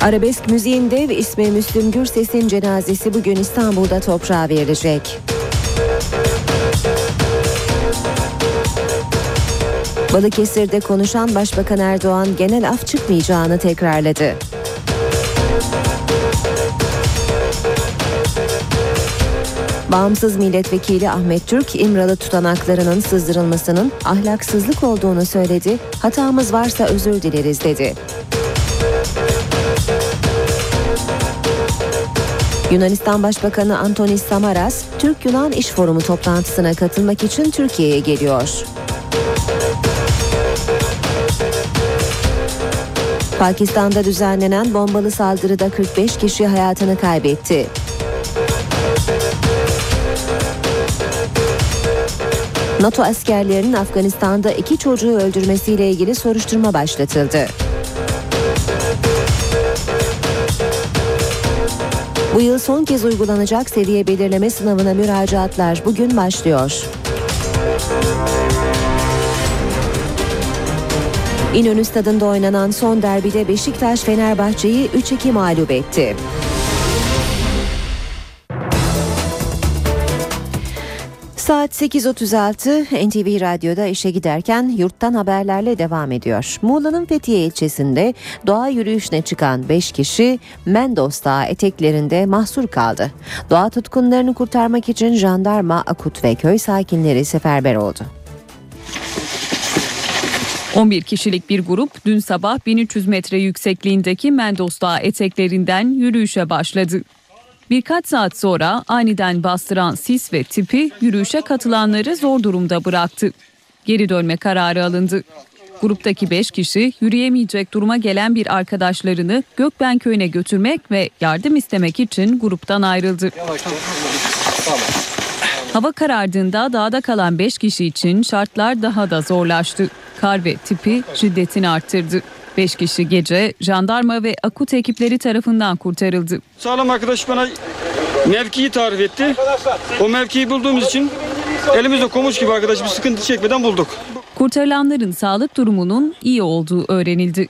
[SPEAKER 2] Arabesk müziğin dev ismi Müslüm Gürses'in cenazesi bugün İstanbul'da toprağa verilecek. Balıkesir'de konuşan Başbakan Erdoğan genel af çıkmayacağını tekrarladı. Bağımsız milletvekili Ahmet Türk, İmralı tutanaklarının sızdırılmasının ahlaksızlık olduğunu söyledi. Hatamız varsa özür dileriz dedi. Yunanistan Başbakanı Antonis Samaras, Türk-Yunan İş Forumu toplantısına katılmak için Türkiye'ye geliyor. Pakistan'da düzenlenen bombalı saldırıda 45 kişi hayatını kaybetti. NATO askerlerinin Afganistan'da iki çocuğu öldürmesiyle ilgili soruşturma başlatıldı. Bu yıl son kez uygulanacak seviye belirleme sınavına müracaatlar bugün başlıyor. İnönü Stadı'nda oynanan son derbide Beşiktaş Fenerbahçe'yi 3-2 mağlup etti. Saat 8.36 NTV Radyo'da işe giderken yurttan haberlerle devam ediyor. Muğla'nın Fethiye ilçesinde doğa yürüyüşüne çıkan 5 kişi Mendos Dağı eteklerinde mahsur kaldı. Doğa tutkunlarını kurtarmak için jandarma, akut ve köy sakinleri seferber oldu.
[SPEAKER 22] 11 kişilik bir grup dün sabah 1300 metre yüksekliğindeki Mendos Dağı eteklerinden yürüyüşe başladı. Birkaç saat sonra aniden bastıran sis ve tipi yürüyüşe katılanları zor durumda bıraktı. Geri dönme kararı alındı. Gruptaki 5 kişi yürüyemeyecek duruma gelen bir arkadaşlarını Gökben köyüne götürmek ve yardım istemek için gruptan ayrıldı. Hava karardığında dağda kalan 5 kişi için şartlar daha da zorlaştı. Kar ve tipi şiddetini arttırdı. 5 kişi gece jandarma ve akut ekipleri tarafından kurtarıldı.
[SPEAKER 27] Sağlam arkadaş bana mevkiyi tarif etti. O mevkiyi bulduğumuz için elimizde komuş gibi arkadaş bir sıkıntı çekmeden bulduk.
[SPEAKER 22] Kurtarılanların sağlık durumunun iyi olduğu öğrenildi.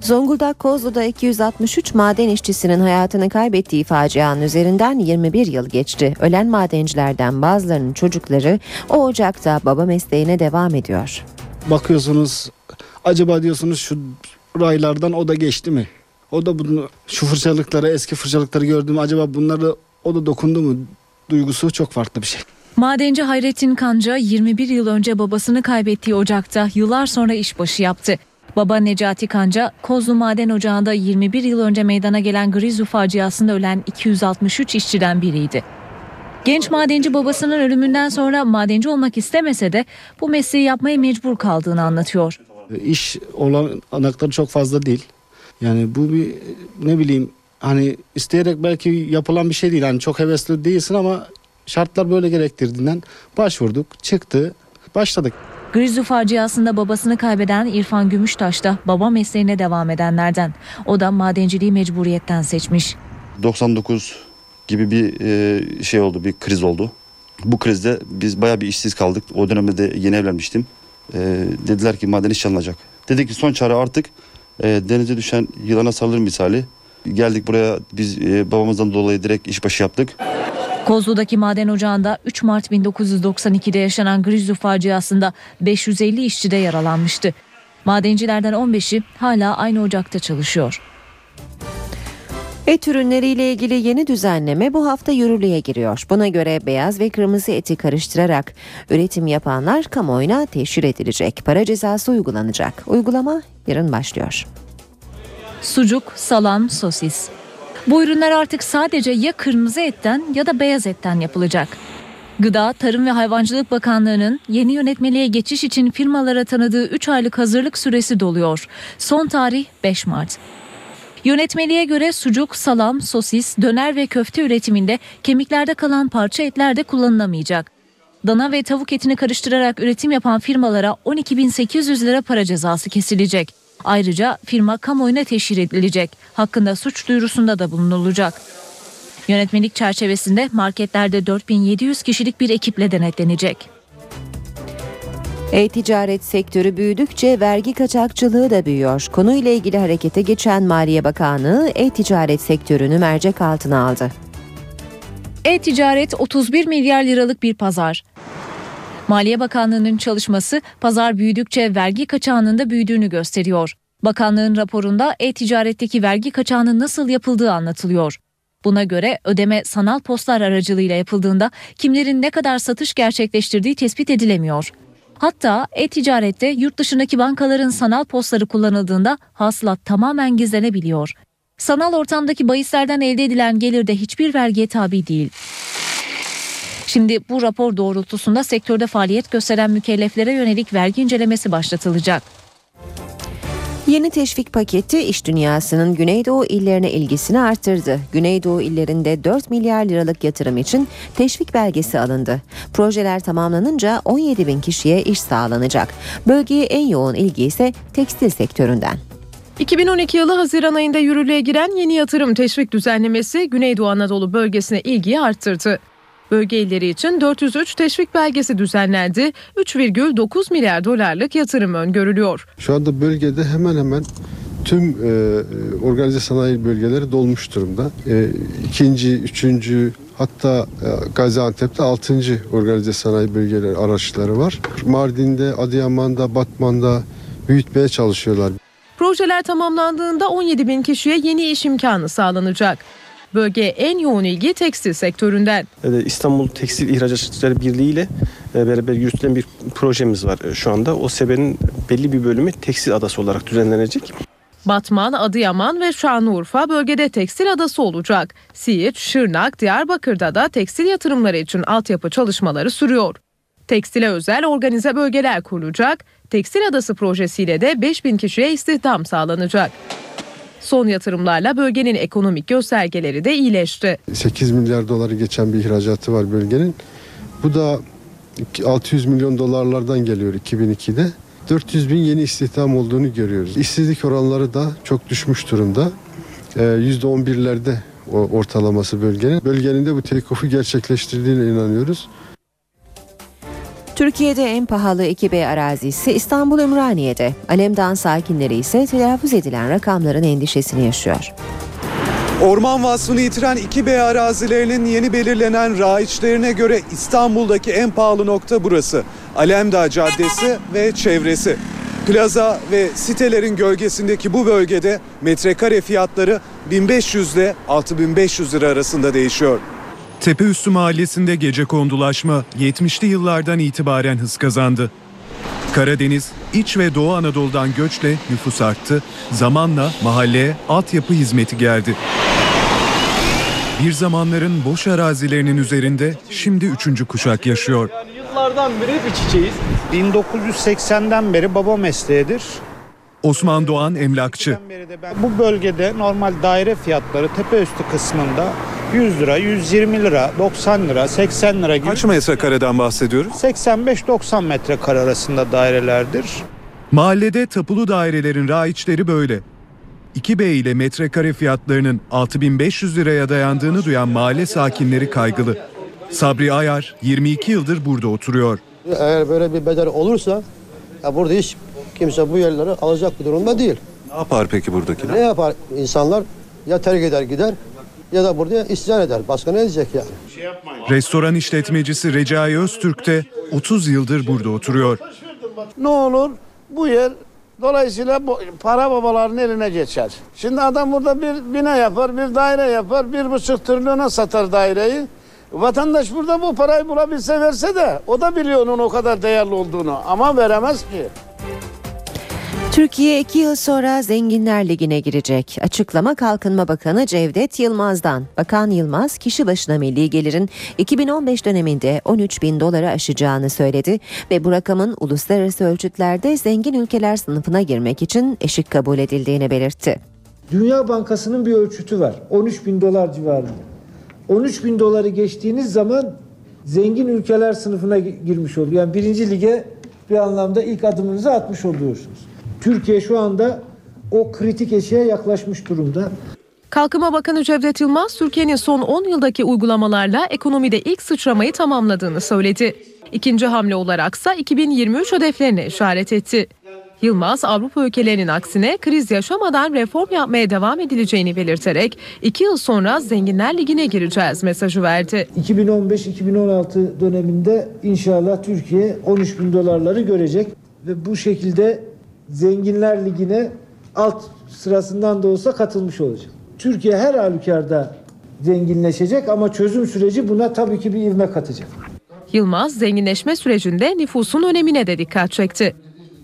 [SPEAKER 2] Zonguldak Kozlu'da 263 maden işçisinin hayatını kaybettiği facianın üzerinden 21 yıl geçti. Ölen madencilerden bazılarının çocukları o ocakta baba mesleğine devam ediyor.
[SPEAKER 28] Bakıyorsunuz acaba diyorsunuz şu raylardan o da geçti mi? O da bunu şu fırçalıkları eski fırçalıkları gördüm acaba bunları o da dokundu mu? Duygusu çok farklı bir şey.
[SPEAKER 14] Madenci Hayrettin Kanca 21 yıl önce babasını kaybettiği ocakta yıllar sonra işbaşı yaptı. Baba Necati Kanca, Kozlu Maden Ocağı'nda 21 yıl önce meydana gelen Grizu faciasında ölen 263 işçiden biriydi. Genç madenci babasının ölümünden sonra madenci olmak istemese de bu mesleği yapmaya mecbur kaldığını anlatıyor.
[SPEAKER 28] İş olan anakları çok fazla değil. Yani bu bir ne bileyim hani isteyerek belki yapılan bir şey değil. Hani çok hevesli değilsin ama şartlar böyle gerektirdiğinden başvurduk, çıktı, başladık.
[SPEAKER 14] Grizu faciasında babasını kaybeden İrfan Gümüştaş da baba mesleğine devam edenlerden. O da madenciliği mecburiyetten seçmiş.
[SPEAKER 29] 99 gibi bir e, şey oldu, bir kriz oldu. Bu krizde biz bayağı bir işsiz kaldık. O dönemde de yeni evlenmiştim. e, dediler ki maden iş alınacak. Dedik ki son çare artık e, denize düşen yılana sarılır misali. Geldik buraya biz babamızdan dolayı direkt işbaşı yaptık.
[SPEAKER 14] Kozlu'daki maden ocağında 3 Mart 1992'de yaşanan Grizu faciasında 550 işçi de yaralanmıştı. Madencilerden 15'i hala aynı ocakta çalışıyor.
[SPEAKER 2] Et ürünleriyle ilgili yeni düzenleme bu hafta yürürlüğe giriyor. Buna göre beyaz ve kırmızı eti karıştırarak üretim yapanlar kamuoyuna teşhir edilecek. Para cezası uygulanacak. Uygulama yarın başlıyor.
[SPEAKER 14] Sucuk, salam, sosis. Bu ürünler artık sadece ya kırmızı etten ya da beyaz etten yapılacak. Gıda, Tarım ve Hayvancılık Bakanlığı'nın yeni yönetmeliğe geçiş için firmalara tanıdığı 3 aylık hazırlık süresi doluyor. Son tarih 5 Mart. Yönetmeliğe göre sucuk, salam, sosis, döner ve köfte üretiminde kemiklerde kalan parça etler de kullanılamayacak. Dana ve tavuk etini karıştırarak üretim yapan firmalara 12.800 lira para cezası kesilecek. Ayrıca firma kamuoyuna teşhir edilecek. Hakkında suç duyurusunda da bulunulacak. Yönetmelik çerçevesinde marketlerde 4700 kişilik bir ekiple denetlenecek.
[SPEAKER 2] E-ticaret sektörü büyüdükçe vergi kaçakçılığı da büyüyor. Konuyla ilgili harekete geçen Maliye Bakanlığı e-ticaret sektörünü mercek altına aldı.
[SPEAKER 14] E-ticaret 31 milyar liralık bir pazar. Maliye Bakanlığı'nın çalışması pazar büyüdükçe vergi kaçağının da büyüdüğünü gösteriyor. Bakanlığın raporunda e-ticaretteki vergi kaçağının nasıl yapıldığı anlatılıyor. Buna göre ödeme sanal postlar aracılığıyla yapıldığında kimlerin ne kadar satış gerçekleştirdiği tespit edilemiyor. Hatta e-ticarette yurt dışındaki bankaların sanal postları kullanıldığında hasılat tamamen gizlenebiliyor. Sanal ortamdaki bahislerden elde edilen gelir de hiçbir vergiye tabi değil. Şimdi bu rapor doğrultusunda sektörde faaliyet gösteren mükelleflere yönelik vergi incelemesi başlatılacak.
[SPEAKER 2] Yeni teşvik paketi iş dünyasının Güneydoğu illerine ilgisini arttırdı. Güneydoğu illerinde 4 milyar liralık yatırım için teşvik belgesi alındı. Projeler tamamlanınca 17 bin kişiye iş sağlanacak. Bölgeye en yoğun ilgi ise tekstil sektöründen.
[SPEAKER 19] 2012 yılı Haziran ayında yürürlüğe giren yeni yatırım teşvik düzenlemesi Güneydoğu Anadolu bölgesine ilgiyi arttırdı. Bölge illeri için 403 teşvik belgesi düzenlendi. 3,9 milyar dolarlık yatırım öngörülüyor.
[SPEAKER 30] Şu anda bölgede hemen hemen tüm e, organize sanayi bölgeleri dolmuş durumda. E, ikinci, üçüncü hatta e, Gaziantep'te altıncı organize sanayi bölgeleri araçları var. Mardin'de, Adıyaman'da, Batman'da büyütmeye çalışıyorlar.
[SPEAKER 19] Projeler tamamlandığında 17 bin kişiye yeni iş imkanı sağlanacak. Bölgeye en yoğun ilgi tekstil sektöründen.
[SPEAKER 31] İstanbul Tekstil İhracatçıları Birliği ile e, beraber yürütülen bir projemiz var e, şu anda. O sebenin belli bir bölümü tekstil adası olarak düzenlenecek.
[SPEAKER 19] Batman, Adıyaman ve Şanlıurfa bölgede tekstil adası olacak. Siirt, Şırnak, Diyarbakır'da da tekstil yatırımları için altyapı çalışmaları sürüyor. Tekstile özel organize bölgeler kurulacak. Tekstil Adası projesiyle de 5000 kişiye istihdam sağlanacak. Son yatırımlarla bölgenin ekonomik göstergeleri de iyileşti.
[SPEAKER 30] 8 milyar doları geçen bir ihracatı var bölgenin. Bu da 600 milyon dolarlardan geliyor 2002'de. 400 bin yeni istihdam olduğunu görüyoruz. İşsizlik oranları da çok düşmüş durumda. Ee, %11'lerde o ortalaması bölgenin. Bölgenin de bu take-off'u gerçekleştirdiğine inanıyoruz.
[SPEAKER 2] Türkiye'de en pahalı 2B arazisi İstanbul Ümraniye'de. Alemdağ sakinleri ise telaffuz edilen rakamların endişesini yaşıyor.
[SPEAKER 32] Orman vasfını yitiren 2B arazilerinin yeni belirlenen raiçlerine göre İstanbul'daki en pahalı nokta burası. Alemdağ Caddesi ve çevresi. Plaza ve sitelerin gölgesindeki bu bölgede metrekare fiyatları 1500 ile 6500 lira arasında değişiyor.
[SPEAKER 12] Tepeüstü mahallesinde gece kondulaşma 70'li yıllardan itibaren hız kazandı. Karadeniz, İç ve Doğu Anadolu'dan göçle nüfus arttı, zamanla mahalleye altyapı hizmeti geldi. Bir zamanların boş arazilerinin üzerinde şimdi üçüncü kuşak yaşıyor.
[SPEAKER 33] Yıllardan beri hep iç içeyiz. 1980'den beri baba mesleğidir.
[SPEAKER 12] Osman Doğan emlakçı.
[SPEAKER 33] Bu bölgede normal daire fiyatları tepe üstü kısmında 100 lira, 120 lira, 90 lira, 80 lira gibi.
[SPEAKER 32] Kaç metrekareden bahsediyoruz?
[SPEAKER 33] 85-90 metrekare arasında dairelerdir.
[SPEAKER 12] Mahallede tapulu dairelerin raiçleri böyle. 2B ile metrekare fiyatlarının 6500 liraya dayandığını duyan mahalle sakinleri kaygılı. Sabri Ayar 22 yıldır burada oturuyor.
[SPEAKER 34] Eğer böyle bir bedel olursa
[SPEAKER 35] Ya burada hiç kimse bu yerleri alacak bir durumda değil.
[SPEAKER 36] Ne yapar peki buradakiler?
[SPEAKER 35] Ne yapar insanlar? Ya terk eder gider ya da burada isyan eder. Başka ne diyecek yani?
[SPEAKER 12] Restoran işletmecisi Recai Öztürk de 30 yıldır burada oturuyor.
[SPEAKER 33] Ne olur bu yer dolayısıyla bu, para babaların eline geçer. Şimdi adam burada bir bina yapar, bir daire yapar, bir buçuk trilyona satar daireyi. Vatandaş burada bu parayı bulabilse verse de o da biliyor onun o kadar değerli olduğunu ama veremez ki.
[SPEAKER 2] Türkiye iki yıl sonra Zenginler Ligi'ne girecek. Açıklama Kalkınma Bakanı Cevdet Yılmaz'dan. Bakan Yılmaz kişi başına milli gelirin 2015 döneminde 13 bin doları aşacağını söyledi ve bu rakamın uluslararası ölçütlerde zengin ülkeler sınıfına girmek için eşik kabul edildiğini belirtti.
[SPEAKER 37] Dünya Bankası'nın bir ölçütü var. 13 bin dolar civarında. 13 bin doları geçtiğiniz zaman zengin ülkeler sınıfına girmiş oluyor. Yani birinci lige bir anlamda ilk adımınızı atmış oluyorsunuz. Türkiye şu anda o kritik eşiğe yaklaşmış durumda.
[SPEAKER 19] Kalkınma Bakanı Cevdet Yılmaz, Türkiye'nin son 10 yıldaki uygulamalarla ekonomide ilk sıçramayı tamamladığını söyledi. İkinci hamle olaraksa 2023 hedeflerine işaret etti. Yılmaz, Avrupa ülkelerinin aksine kriz yaşamadan reform yapmaya devam edileceğini belirterek iki yıl sonra Zenginler Ligi'ne gireceğiz mesajı verdi.
[SPEAKER 37] 2015-2016 döneminde inşallah Türkiye 13 bin dolarları görecek ve bu şekilde Zenginler Ligi'ne alt sırasından da olsa katılmış olacak. Türkiye her halükarda zenginleşecek ama çözüm süreci buna tabii ki bir ivme katacak.
[SPEAKER 19] Yılmaz, zenginleşme sürecinde nüfusun önemine de dikkat çekti.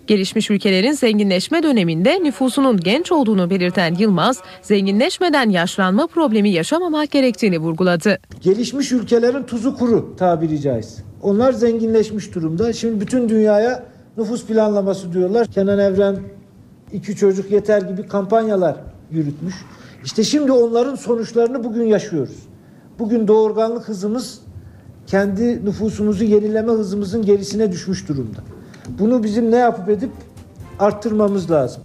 [SPEAKER 19] Gelişmiş ülkelerin zenginleşme döneminde nüfusunun genç olduğunu belirten Yılmaz, zenginleşmeden yaşlanma problemi yaşamamak gerektiğini vurguladı.
[SPEAKER 37] Gelişmiş ülkelerin tuzu kuru tabiri caizse. Onlar zenginleşmiş durumda. Şimdi bütün dünyaya nüfus planlaması diyorlar. Kenan Evren iki çocuk yeter gibi kampanyalar yürütmüş. İşte şimdi onların sonuçlarını bugün yaşıyoruz. Bugün doğurganlık hızımız kendi nüfusumuzu yenileme hızımızın gerisine düşmüş durumda. Bunu bizim ne yapıp edip arttırmamız lazım.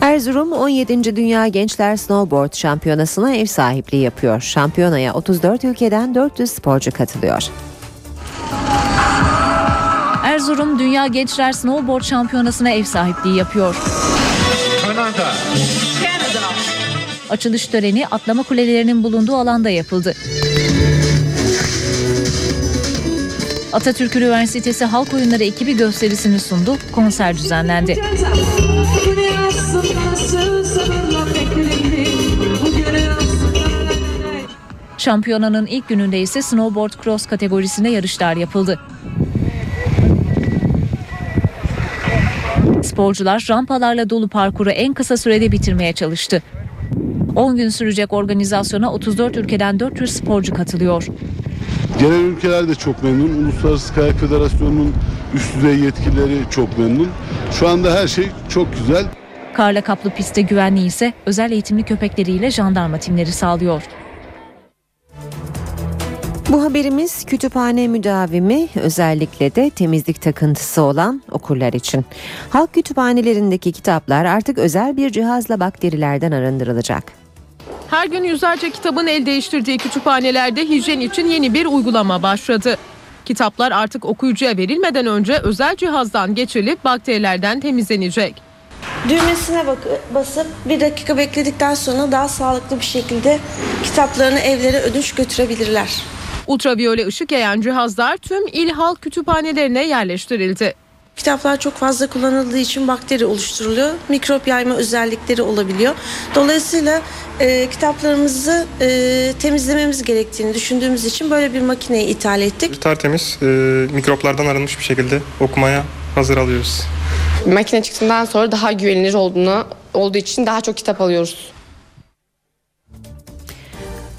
[SPEAKER 2] Erzurum 17. Dünya Gençler Snowboard Şampiyonası'na ev sahipliği yapıyor. Şampiyonaya 34 ülkeden 400 sporcu katılıyor.
[SPEAKER 14] Erzurum Dünya Gençler Snowboard Şampiyonası'na ev sahipliği yapıyor.
[SPEAKER 38] Kanada.
[SPEAKER 14] Açılış töreni atlama kulelerinin bulunduğu alanda yapıldı. Atatürk Üniversitesi Halk Oyunları ekibi gösterisini sundu, konser düzenlendi. Şampiyonanın ilk gününde ise snowboard cross kategorisinde yarışlar yapıldı. Sporcular rampalarla dolu parkuru en kısa sürede bitirmeye çalıştı. 10 gün sürecek organizasyona 34 ülkeden 400 sporcu katılıyor.
[SPEAKER 34] Genel ülkeler de çok memnun. Uluslararası Kayak Federasyonu'nun üst düzey yetkilileri çok memnun. Şu anda her şey çok güzel.
[SPEAKER 14] Karla kaplı pistte güvenliği ise özel eğitimli köpekleriyle jandarma timleri sağlıyor.
[SPEAKER 2] Bu haberimiz kütüphane müdavimi özellikle de temizlik takıntısı olan okurlar için. Halk kütüphanelerindeki kitaplar artık özel bir cihazla bakterilerden arındırılacak.
[SPEAKER 19] Her gün yüzlerce kitabın el değiştirdiği kütüphanelerde hijyen için yeni bir uygulama başladı. Kitaplar artık okuyucuya verilmeden önce özel cihazdan geçirilip bakterilerden temizlenecek.
[SPEAKER 39] Düğmesine bak basıp bir dakika bekledikten sonra daha sağlıklı bir şekilde kitaplarını evlere ödünç götürebilirler.
[SPEAKER 19] Ultraviyole ışık yayan cihazlar tüm il halk kütüphanelerine yerleştirildi.
[SPEAKER 39] Kitaplar çok fazla kullanıldığı için bakteri oluşturuluyor. Mikrop yayma özellikleri olabiliyor. Dolayısıyla e, kitaplarımızı e, temizlememiz gerektiğini düşündüğümüz için böyle bir makineyi ithal ettik.
[SPEAKER 40] Tertemiz, e, mikroplardan arınmış bir şekilde okumaya hazır alıyoruz.
[SPEAKER 41] Makine çıktığından sonra daha güvenilir olduğunu olduğu için daha çok kitap alıyoruz.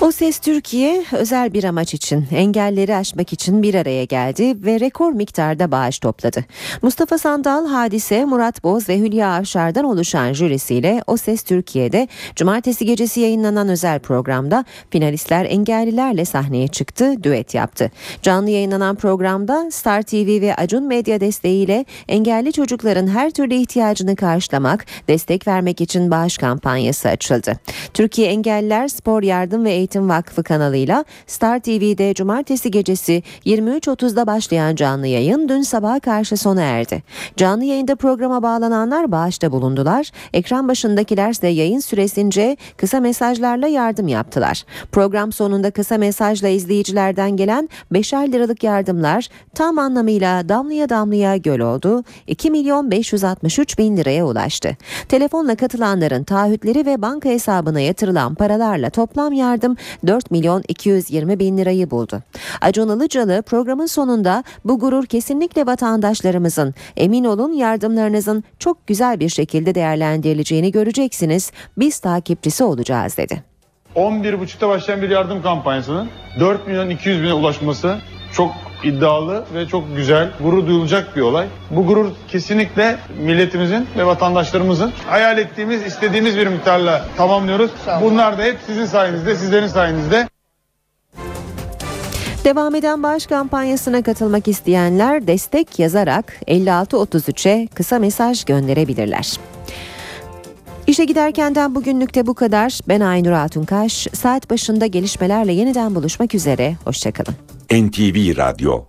[SPEAKER 2] O Ses Türkiye özel bir amaç için engelleri aşmak için bir araya geldi ve rekor miktarda bağış topladı. Mustafa Sandal, Hadise, Murat Boz ve Hülya Avşar'dan oluşan jürisiyle O Ses Türkiye'de cumartesi gecesi yayınlanan özel programda finalistler engellilerle sahneye çıktı, düet yaptı. Canlı yayınlanan programda Star TV ve Acun Medya desteğiyle engelli çocukların her türlü ihtiyacını karşılamak, destek vermek için bağış kampanyası açıldı. Türkiye Engelliler Spor Yardım ve Eğitim Eğitim Vakfı kanalıyla Star TV'de cumartesi gecesi 23.30'da başlayan canlı yayın dün sabaha karşı sona erdi. Canlı yayında programa bağlananlar bağışta bulundular. Ekran başındakiler ise yayın süresince kısa mesajlarla yardım yaptılar. Program sonunda kısa mesajla izleyicilerden gelen 5'er liralık yardımlar tam anlamıyla damlaya damlaya göl oldu. 2 milyon 563 bin liraya ulaştı. Telefonla katılanların taahhütleri ve banka hesabına yatırılan paralarla toplam yardım 4 milyon 220 bin lirayı buldu. Acun Ilıcalı programın sonunda bu gurur kesinlikle vatandaşlarımızın. Emin olun yardımlarınızın çok güzel bir şekilde değerlendirileceğini göreceksiniz. Biz takipçisi olacağız dedi.
[SPEAKER 18] 11.30'da başlayan bir yardım kampanyasının 4 milyon 200 bine ulaşması çok iddialı ve çok güzel, gurur duyulacak bir olay. Bu gurur kesinlikle milletimizin ve vatandaşlarımızın hayal ettiğimiz, istediğimiz bir miktarla tamamlıyoruz. Bunlar da hep sizin sayenizde, sizlerin sayenizde.
[SPEAKER 2] Devam eden bağış kampanyasına katılmak isteyenler destek yazarak 5633'e kısa mesaj gönderebilirler. İşe giderkenden bugünlükte bu kadar. Ben Aynur Altunkaş. Saat başında gelişmelerle yeniden buluşmak üzere. Hoşçakalın.
[SPEAKER 24] NTV Radyo